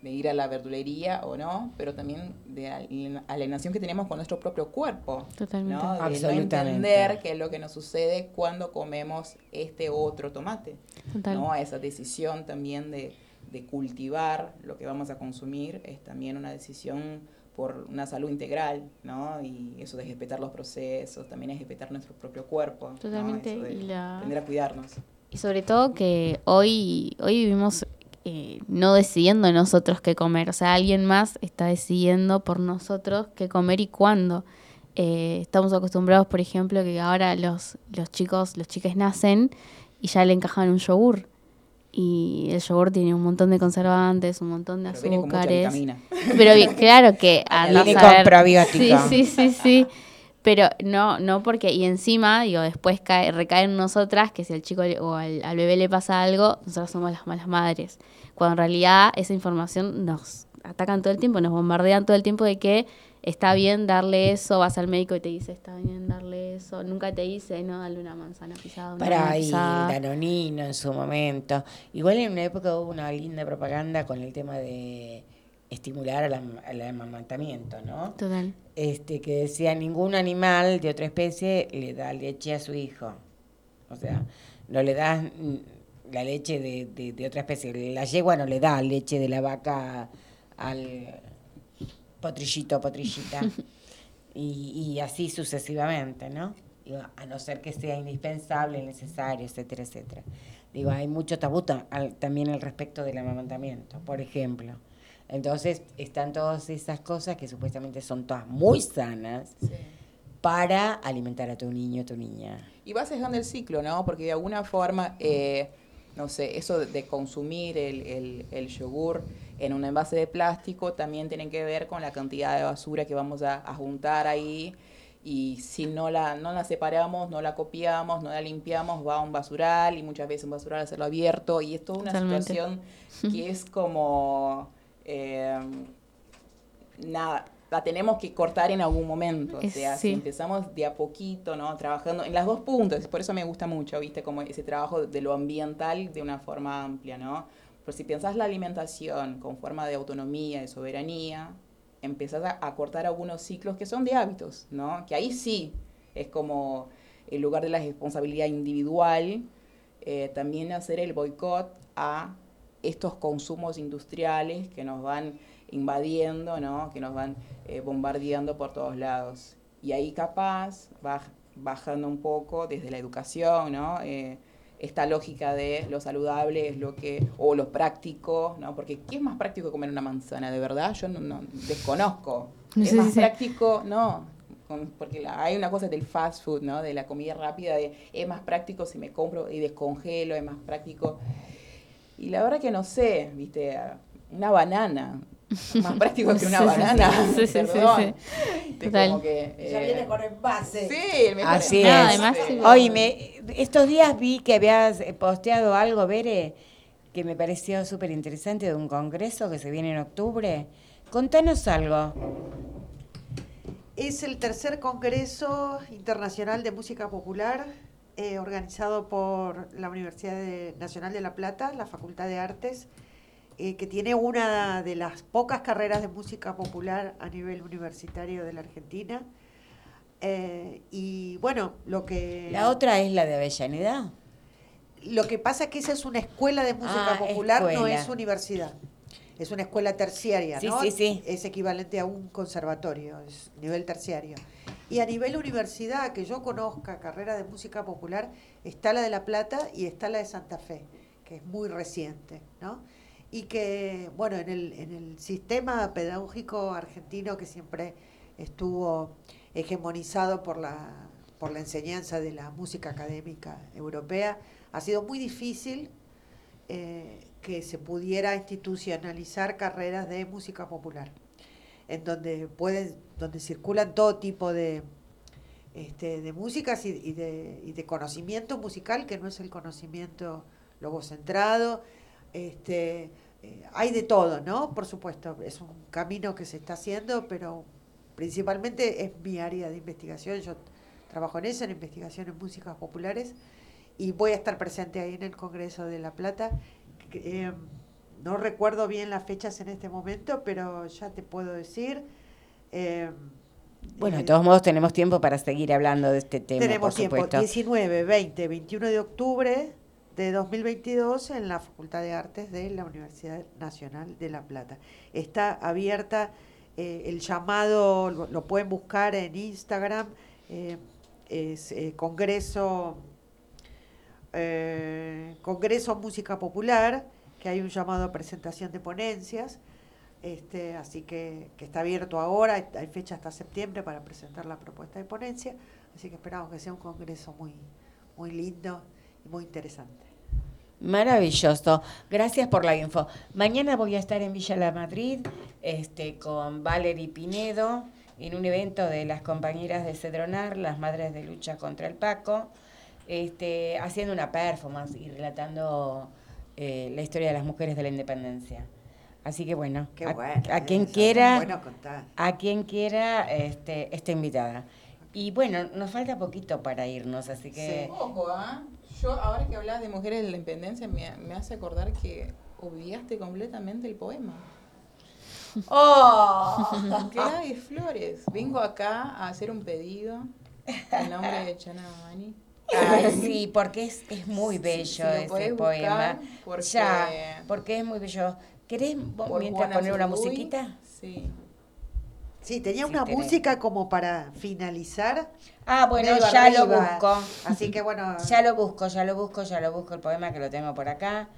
S4: de ir a la verdulería o no, pero también de alien- alienación que tenemos con nuestro propio cuerpo.
S3: Totalmente.
S4: ¿no? De no
S1: Absolutamente.
S4: entender qué es lo que nos sucede cuando comemos este otro tomate.
S3: Total.
S4: ¿no? Esa decisión también de, de cultivar lo que vamos a consumir es también una decisión por una salud integral, ¿no? Y eso de respetar los procesos, también es respetar nuestro propio cuerpo. ¿no?
S3: Totalmente,
S4: Eso de
S3: y la-
S4: aprender a cuidarnos.
S3: Y sobre todo que hoy, hoy vivimos eh, no decidiendo nosotros qué comer, o sea, alguien más está decidiendo por nosotros qué comer y cuándo. Eh, estamos acostumbrados, por ejemplo, que ahora los, los chicos, los chiques nacen y ya le encajan un yogur. Y el yogur tiene un montón de conservantes, un montón de
S4: Pero viene con mucha
S3: azúcares.
S4: vitamina.
S3: Pero claro que
S1: Viene
S3: a
S1: con probiótico.
S3: Sí, sí, sí, sí. Pero no, no porque, y encima, digo, después cae, recae en nosotras que si al chico o al, al bebé le pasa algo, nosotros somos las malas madres. Cuando en realidad esa información nos atacan todo el tiempo, nos bombardean todo el tiempo de que está bien darle eso, vas al médico y te dice está bien darle eso, nunca te dice no darle una manzana pisada, una
S1: Para ahí, danonino en su momento. Igual en una época hubo una linda propaganda con el tema de estimular al, am- al amamantamiento, ¿no?
S3: Total.
S1: Este, que decía, ningún animal de otra especie le da leche a su hijo. O sea, no le das la leche de, de- de otra especie. La yegua no le da leche de la vaca al potrillito o potrillita. y, y así sucesivamente, ¿no? A no ser que sea indispensable, necesario, etcétera, etcétera. Digo, hay mucho tabú también al respecto del amamantamiento, por ejemplo. Entonces, están todas esas cosas que supuestamente son todas muy sanas
S4: Sí.
S1: para alimentar a tu niño o tu niña.
S4: Y va cejando el ciclo, ¿no? Porque de alguna forma, eh, no sé, eso de- de consumir el, el- el yogur en un envase de plástico también tiene que ver con la cantidad de basura que vamos a, a juntar ahí. Y si no la, no la separamos, no la copiamos, no la limpiamos, va a un basural y muchas veces un basural a hacerlo abierto. Y es toda una
S3: Totalmente.
S4: situación que es como... eh, nada, la tenemos que cortar en algún momento. O sea,
S3: sí.
S4: si empezamos de a poquito, ¿no? Trabajando en las dos puntas, por eso me gusta mucho, ¿viste? Como ese trabajo de lo ambiental de una forma amplia, ¿no? Pero si pensás la alimentación con forma de autonomía, de soberanía, empezás a, a cortar algunos ciclos que son de hábitos, ¿no? Que ahí sí es como el lugar de la responsabilidad individual, eh, también hacer el boicot a estos consumos industriales que nos van invadiendo, ¿no? que nos van eh, bombardeando por todos lados. Y ahí capaz, baj- bajando un poco desde la educación, ¿no? Eh, esta lógica de lo saludable es lo que, o lo práctico, ¿no? Porque ¿qué es más práctico que comer una manzana? De verdad, yo no, no- desconozco.
S3: Sí,
S4: es más práctico, no. Porque la- hay una cosa del fast food, ¿no? De la comida rápida, de es más práctico si me compro y descongelo, es más práctico. Y la verdad que no sé, viste, una banana. Más práctico que una banana.
S3: sí, sí, sí,
S4: perdón.
S3: sí.
S4: Como que,
S5: Ya
S4: eh,
S5: viene con envase.
S4: Sí, el mejor
S1: Así
S4: envase.
S1: es.
S3: además,
S4: Sí.
S3: sí.
S1: Oíme, estos días vi que habías eh, posteado algo, Bere, que me pareció súper interesante de un congreso que se viene en octubre. Contanos algo.
S5: Es el tercer Congreso Internacional de Música Popular eh, organizado por la Universidad de- Nacional de La Plata, la Facultad de Artes, eh, que tiene una de las pocas carreras de música popular a nivel universitario de la Argentina. Eh, y bueno, lo que...
S1: La otra es la de Avellaneda.
S5: Lo que pasa es que esa es una escuela de música
S1: Ah,
S5: popular, no es universidad. Es una escuela terciaria,
S1: Sí,
S5: ¿no?
S1: sí, sí.
S5: Es equivalente a un conservatorio, es nivel terciario. Y a nivel universidad, que yo conozca carrera de música popular, está la de La Plata y está la de Santa Fe, que es muy reciente, ¿no? Y que, bueno, en el, en el sistema pedagógico argentino que siempre estuvo hegemonizado por la, por la enseñanza de la música académica europea, ha sido muy difícil eh, que se pudiera institucionalizar carreras de música popular, en donde pueden, donde circulan todo tipo de, este, de músicas y, de, y de conocimiento musical, que no es el conocimiento logocentrado, este, eh, hay de todo, ¿no? Por supuesto, es un camino que se está haciendo, pero principalmente es mi área de investigación, yo trabajo en eso, en investigación en músicas populares, y voy a estar presente ahí en el Congreso de La Plata. eh, no recuerdo bien las fechas en este momento, pero ya te puedo decir. Eh,
S1: Bueno, de
S5: eh,
S1: todos modos tenemos tiempo para seguir hablando de este tema,
S5: tenemos
S1: por
S5: tiempo,
S1: supuesto.
S5: 19, 20, 21 de octubre de 2022 en la Facultad de Artes de la Universidad Nacional de La Plata. Está abierta eh, el llamado, lo, lo pueden buscar en Instagram, eh, es eh, Congreso, Congreso Música Popular, que hay un llamado a presentación de ponencias. Este, así que, está abierto ahora, hay- hay fecha hasta septiembre para presentar la propuesta de ponencia, así que esperamos que sea un congreso muy, muy lindo y muy interesante.
S1: Maravilloso. Gracias por la info. Mañana voy a estar en Villa La Madrid este, con Valerie Pinedo en un evento de las compañeras de Cedronar, las madres de lucha contra el Paco, este, haciendo una performance y relatando eh, la historia de las mujeres de la independencia. Así que bueno,
S5: Qué
S1: a,
S5: bueno.
S1: a quien quiera,
S5: Bueno contar.
S1: a quien quiera, este, está invitada. Y bueno, nos falta poquito para irnos, así que
S5: Sí.
S4: Ojo, ¿ah? Yo, ahora que hablas de mujeres de la independencia, me, me hace acordar que obviaste completamente el poema.
S1: ¡Oh!
S4: Gladys Flores, vengo acá a hacer un pedido en nombre de Chana Mani.
S1: Ay, sí, porque es, es muy bello
S4: si lo
S1: ese poema.
S4: buscar, porque-
S1: Ya, porque es muy bello. ¿Querés vos mientras poner una musiquita?
S4: Sí.
S5: Sí, tenía una
S1: tenés.
S5: música como para finalizar.
S1: Ah, bueno, ya lo busco.
S5: Así que bueno,
S1: Ya lo busco, ya lo busco, ya lo busco el poema que lo tengo por acá.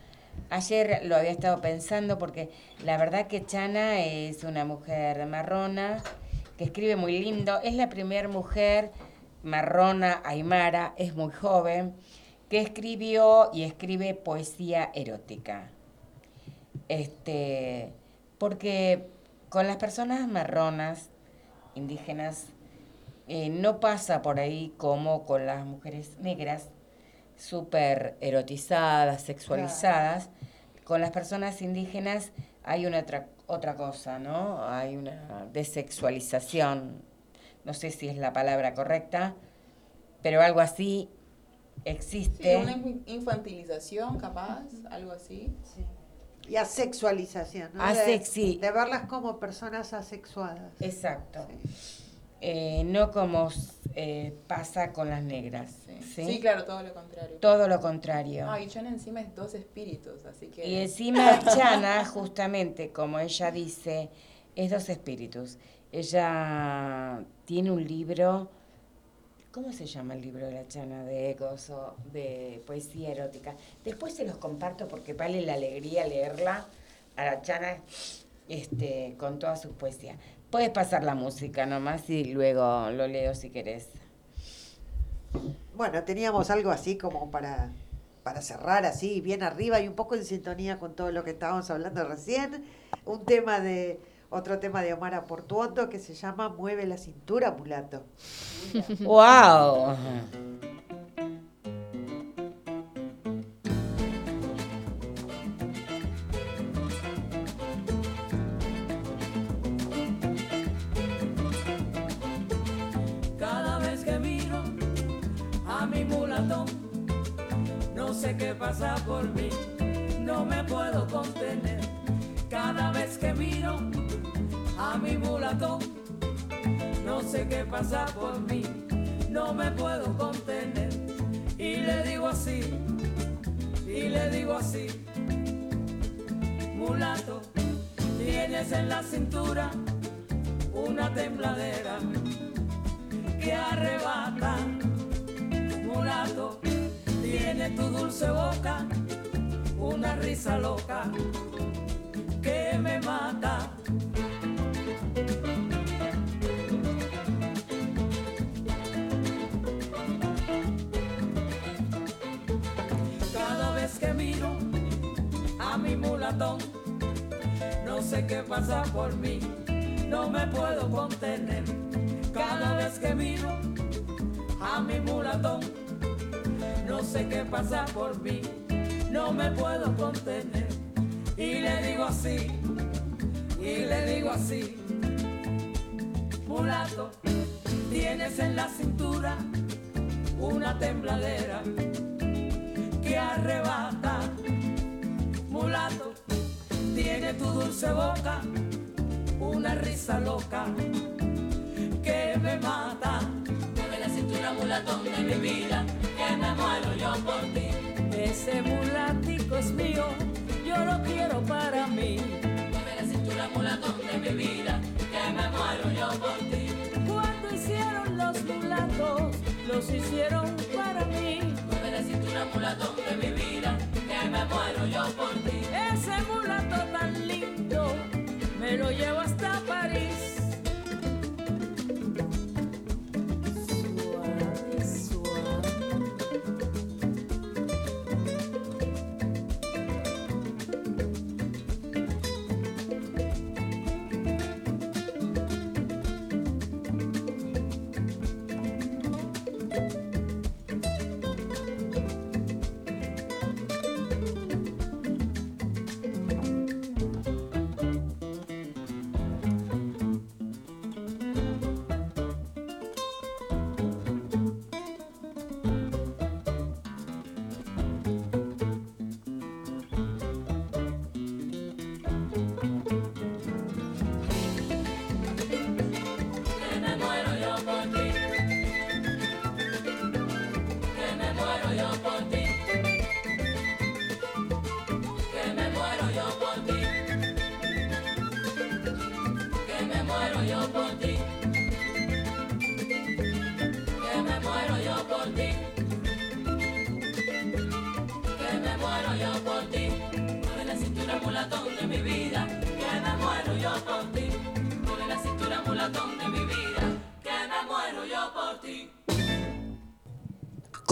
S1: Ayer lo había estado pensando porque la verdad que Chana es una mujer marrona que escribe muy lindo. Es la primera mujer marrona aymara, es muy joven, que escribió y escribe poesía erótica. Este, porque con las personas marronas, indígenas, eh, no pasa por ahí como con las mujeres negras, súper erotizadas, sexualizadas. Con las personas indígenas hay una otra, otra cosa, ¿no? Hay una desexualización, no sé si es la palabra correcta, pero algo así
S4: Sí,
S1: existe.
S4: una in- infantilización, capaz, algo así.
S5: sí. Y asexualización, ¿no?
S1: Asexi-
S5: De, de verlas como personas asexuadas.
S1: Exacto.
S5: Sí.
S1: Eh, no como eh, pasa con las negras.
S4: Sí.
S1: ¿sí?
S4: Sí, claro, todo lo contrario.
S1: Todo lo contrario.
S4: Ah, y Chana encima es dos espíritus, así que...
S1: Y encima Chana, justamente como ella dice, es dos espíritus. Ella tiene un libro, ¿cómo se llama el libro de la Chana? De gozo, de poesía erótica. Después se los comparto porque vale la alegría leerla a la Chana este, con todas sus poesías. Puedes pasar la música nomás y luego lo leo si querés.
S5: Bueno, teníamos algo así como para, para cerrar así, bien arriba y un poco en sintonía con todo lo que estábamos hablando recién. Un tema de, otro tema de Omar Portuondo que se llama Mueve la cintura, mulato.
S1: ¡Wow!
S8: Cada vez que miro a mi mulatón, no sé qué pasa por mí, no me puedo contener. Cada vez que miro a mi mulatón, no sé qué pasa por mí, no me puedo contener. Y le digo así, y le digo así, mulato, tienes en la cintura una tembladera que arrebata. Mulato, tiene tu dulce boca, una risa loca que me mata. No sé qué pasa por mí, no me puedo contener. Cada vez que miro a mi mulatón, no sé qué pasa por mí, no me puedo contener. Y le digo así, y le digo así, mulato, tienes en la cintura una tembladera que arrebata. Mulato, tiene tu dulce boca una risa loca que me mata. Mueve la cintura mulatón de mi vida, que me muero yo por ti. Ese mulatico es mío, yo lo quiero para mí. Mueve la cintura mulatón de mi vida, que me muero yo por ti. Cuando hicieron los mulatos, los hicieron para mí. Mueve la cintura mulatón de mi vida, que me muero yo por ti. Que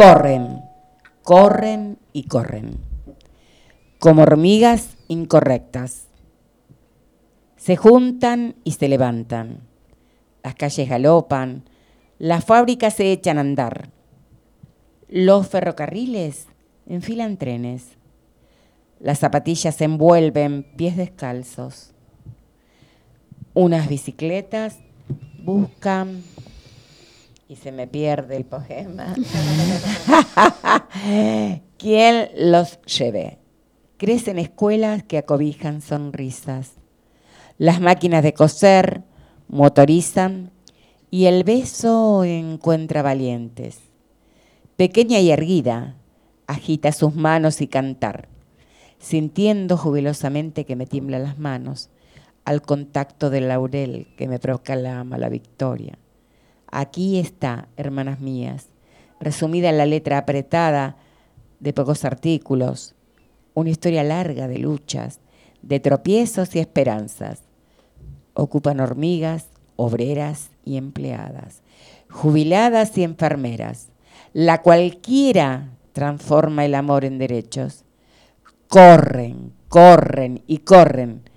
S1: Corren, corren y corren. Como hormigas incorrectas. Se juntan y se levantan. Las calles galopan. Las fábricas se echan a andar. Los ferrocarriles enfilan trenes. Las zapatillas se envuelven pies descalzos. Unas bicicletas buscan y se me pierde el poema. ¿Quién los lleve? Crecen escuelas que acobijan sonrisas. Las máquinas de coser motorizan y el beso encuentra valientes. Pequeña y erguida, agita sus manos y cantar, sintiendo jubilosamente que me tiemblan las manos al contacto del laurel que me proclama la victoria. Aquí está, hermanas mías, resumida en la letra apretada de pocos artículos, una historia larga de luchas, de tropiezos y esperanzas. Ocupan hormigas, obreras y empleadas, jubiladas y enfermeras. La cualquiera transforma el amor en derechos. Corren, corren y corren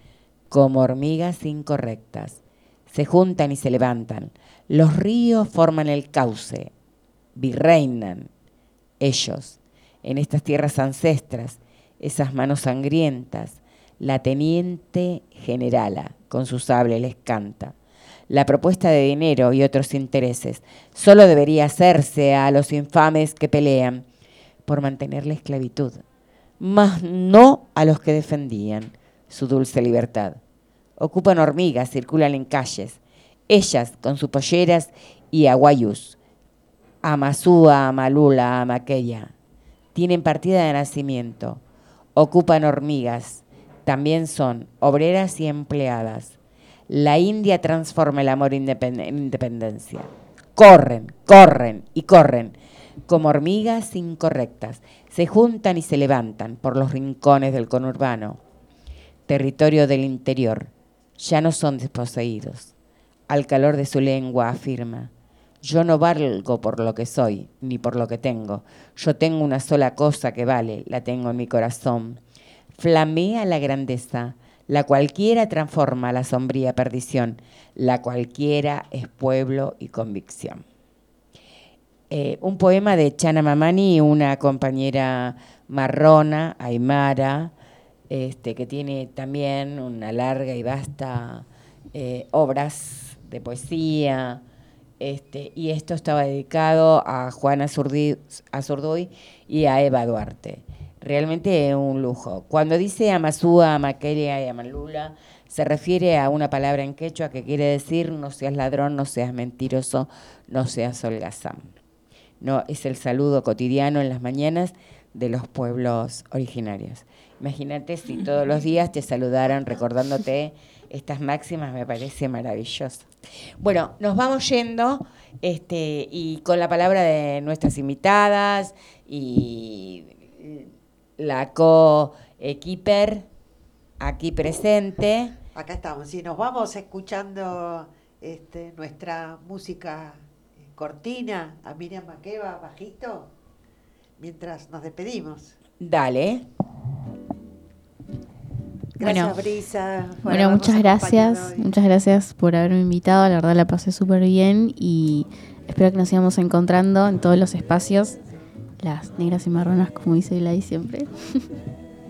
S1: como hormigas incorrectas. Se juntan y se levantan. Los ríos forman el cauce, virreinan ellos en estas tierras ancestras, esas manos sangrientas. La teniente generala con su sable les canta. La propuesta de dinero y otros intereses solo debería hacerse a los infames que pelean por mantener la esclavitud, mas no a los que defendían su dulce libertad. Ocupan hormigas, circulan en calles, ellas con sus polleras y aguayus. Amasúa, Amalula, Amaqueya. Tienen partida de nacimiento. Ocupan hormigas. También son obreras y empleadas. La India transforma el amor en independencia. Corren, corren y corren como hormigas incorrectas. Se juntan y se levantan por los rincones del conurbano, territorio del interior. Ya no son desposeídos. Al calor de su lengua afirma, yo no valgo por lo que soy, ni por lo que tengo. Yo tengo una sola cosa que vale, la tengo en mi corazón. Flamea la grandeza, la cualquiera transforma la sombría perdición, la cualquiera es pueblo y convicción. Eh, un poema de Chana Mamani, una compañera marrona, aymara, este, que tiene también una larga y vasta eh, obras de poesía, este, y esto estaba dedicado a Juana Azurduy y a Eva Duarte. Realmente es un lujo. Cuando dice Amasúa, Amaquelia y Amalula, se refiere a una palabra en quechua que quiere decir no seas ladrón, no seas mentiroso, no seas holgazán. No, es el saludo cotidiano en las mañanas de los pueblos originarios. Imagínate si todos los días te saludaran recordándote estas máximas, me parece maravilloso. Bueno, nos vamos yendo este, y con la palabra de nuestras invitadas y la co-equiper aquí presente.
S5: Acá estamos, y nos vamos escuchando este, nuestra música cortina a Miriam Makeba bajito, mientras nos despedimos.
S1: Dale.
S5: Gracias,
S3: Bueno.
S5: Brisa.
S3: Bueno, muchas gracias. Muchas gracias por haberme invitado. La verdad la pasé súper bien y espero que nos sigamos encontrando en todos los espacios. Las negras y marronas, como dice Gladys siempre.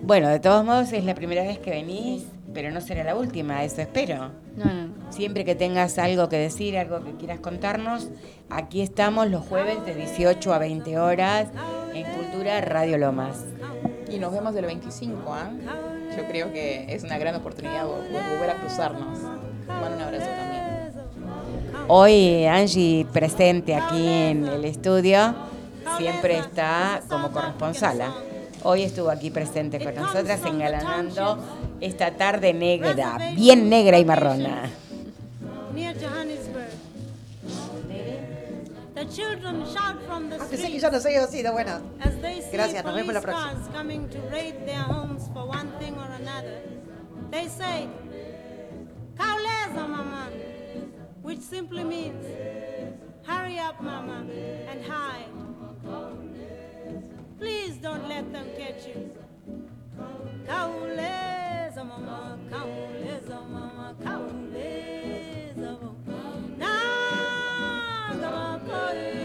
S1: Bueno, de todos modos es la primera vez que venís, pero no será la última, eso espero.
S3: No, no, no.
S1: Siempre que tengas algo que decir, algo que quieras contarnos, aquí estamos los jueves de 18 a 20 horas en Cultura Radio Lomas.
S4: Y nos vemos el 25, ¿ah? Yo creo que es una gran oportunidad vol- vol- volver a cruzarnos. Te mando un abrazo también.
S1: Hoy Angie presente aquí en el estudio, siempre está como corresponsala. Hoy estuvo aquí presente con nosotras engalanando esta tarde negra, bien negra y marrona.
S10: Ni el Johannesburg. The children shout from the
S5: Ah, pensé que
S10: streets
S5: ya nos había sido, bueno.
S10: as they see
S5: Gracias, nos vemos la
S10: police
S5: próxima.
S10: cars coming to raid their homes for one thing or another. They say, Kauleza, mama, which simply means, hurry up, mama, and hide. Please don't let them catch you. Kauleza, mama, kauleza, mama, kauleza. Hallelujah.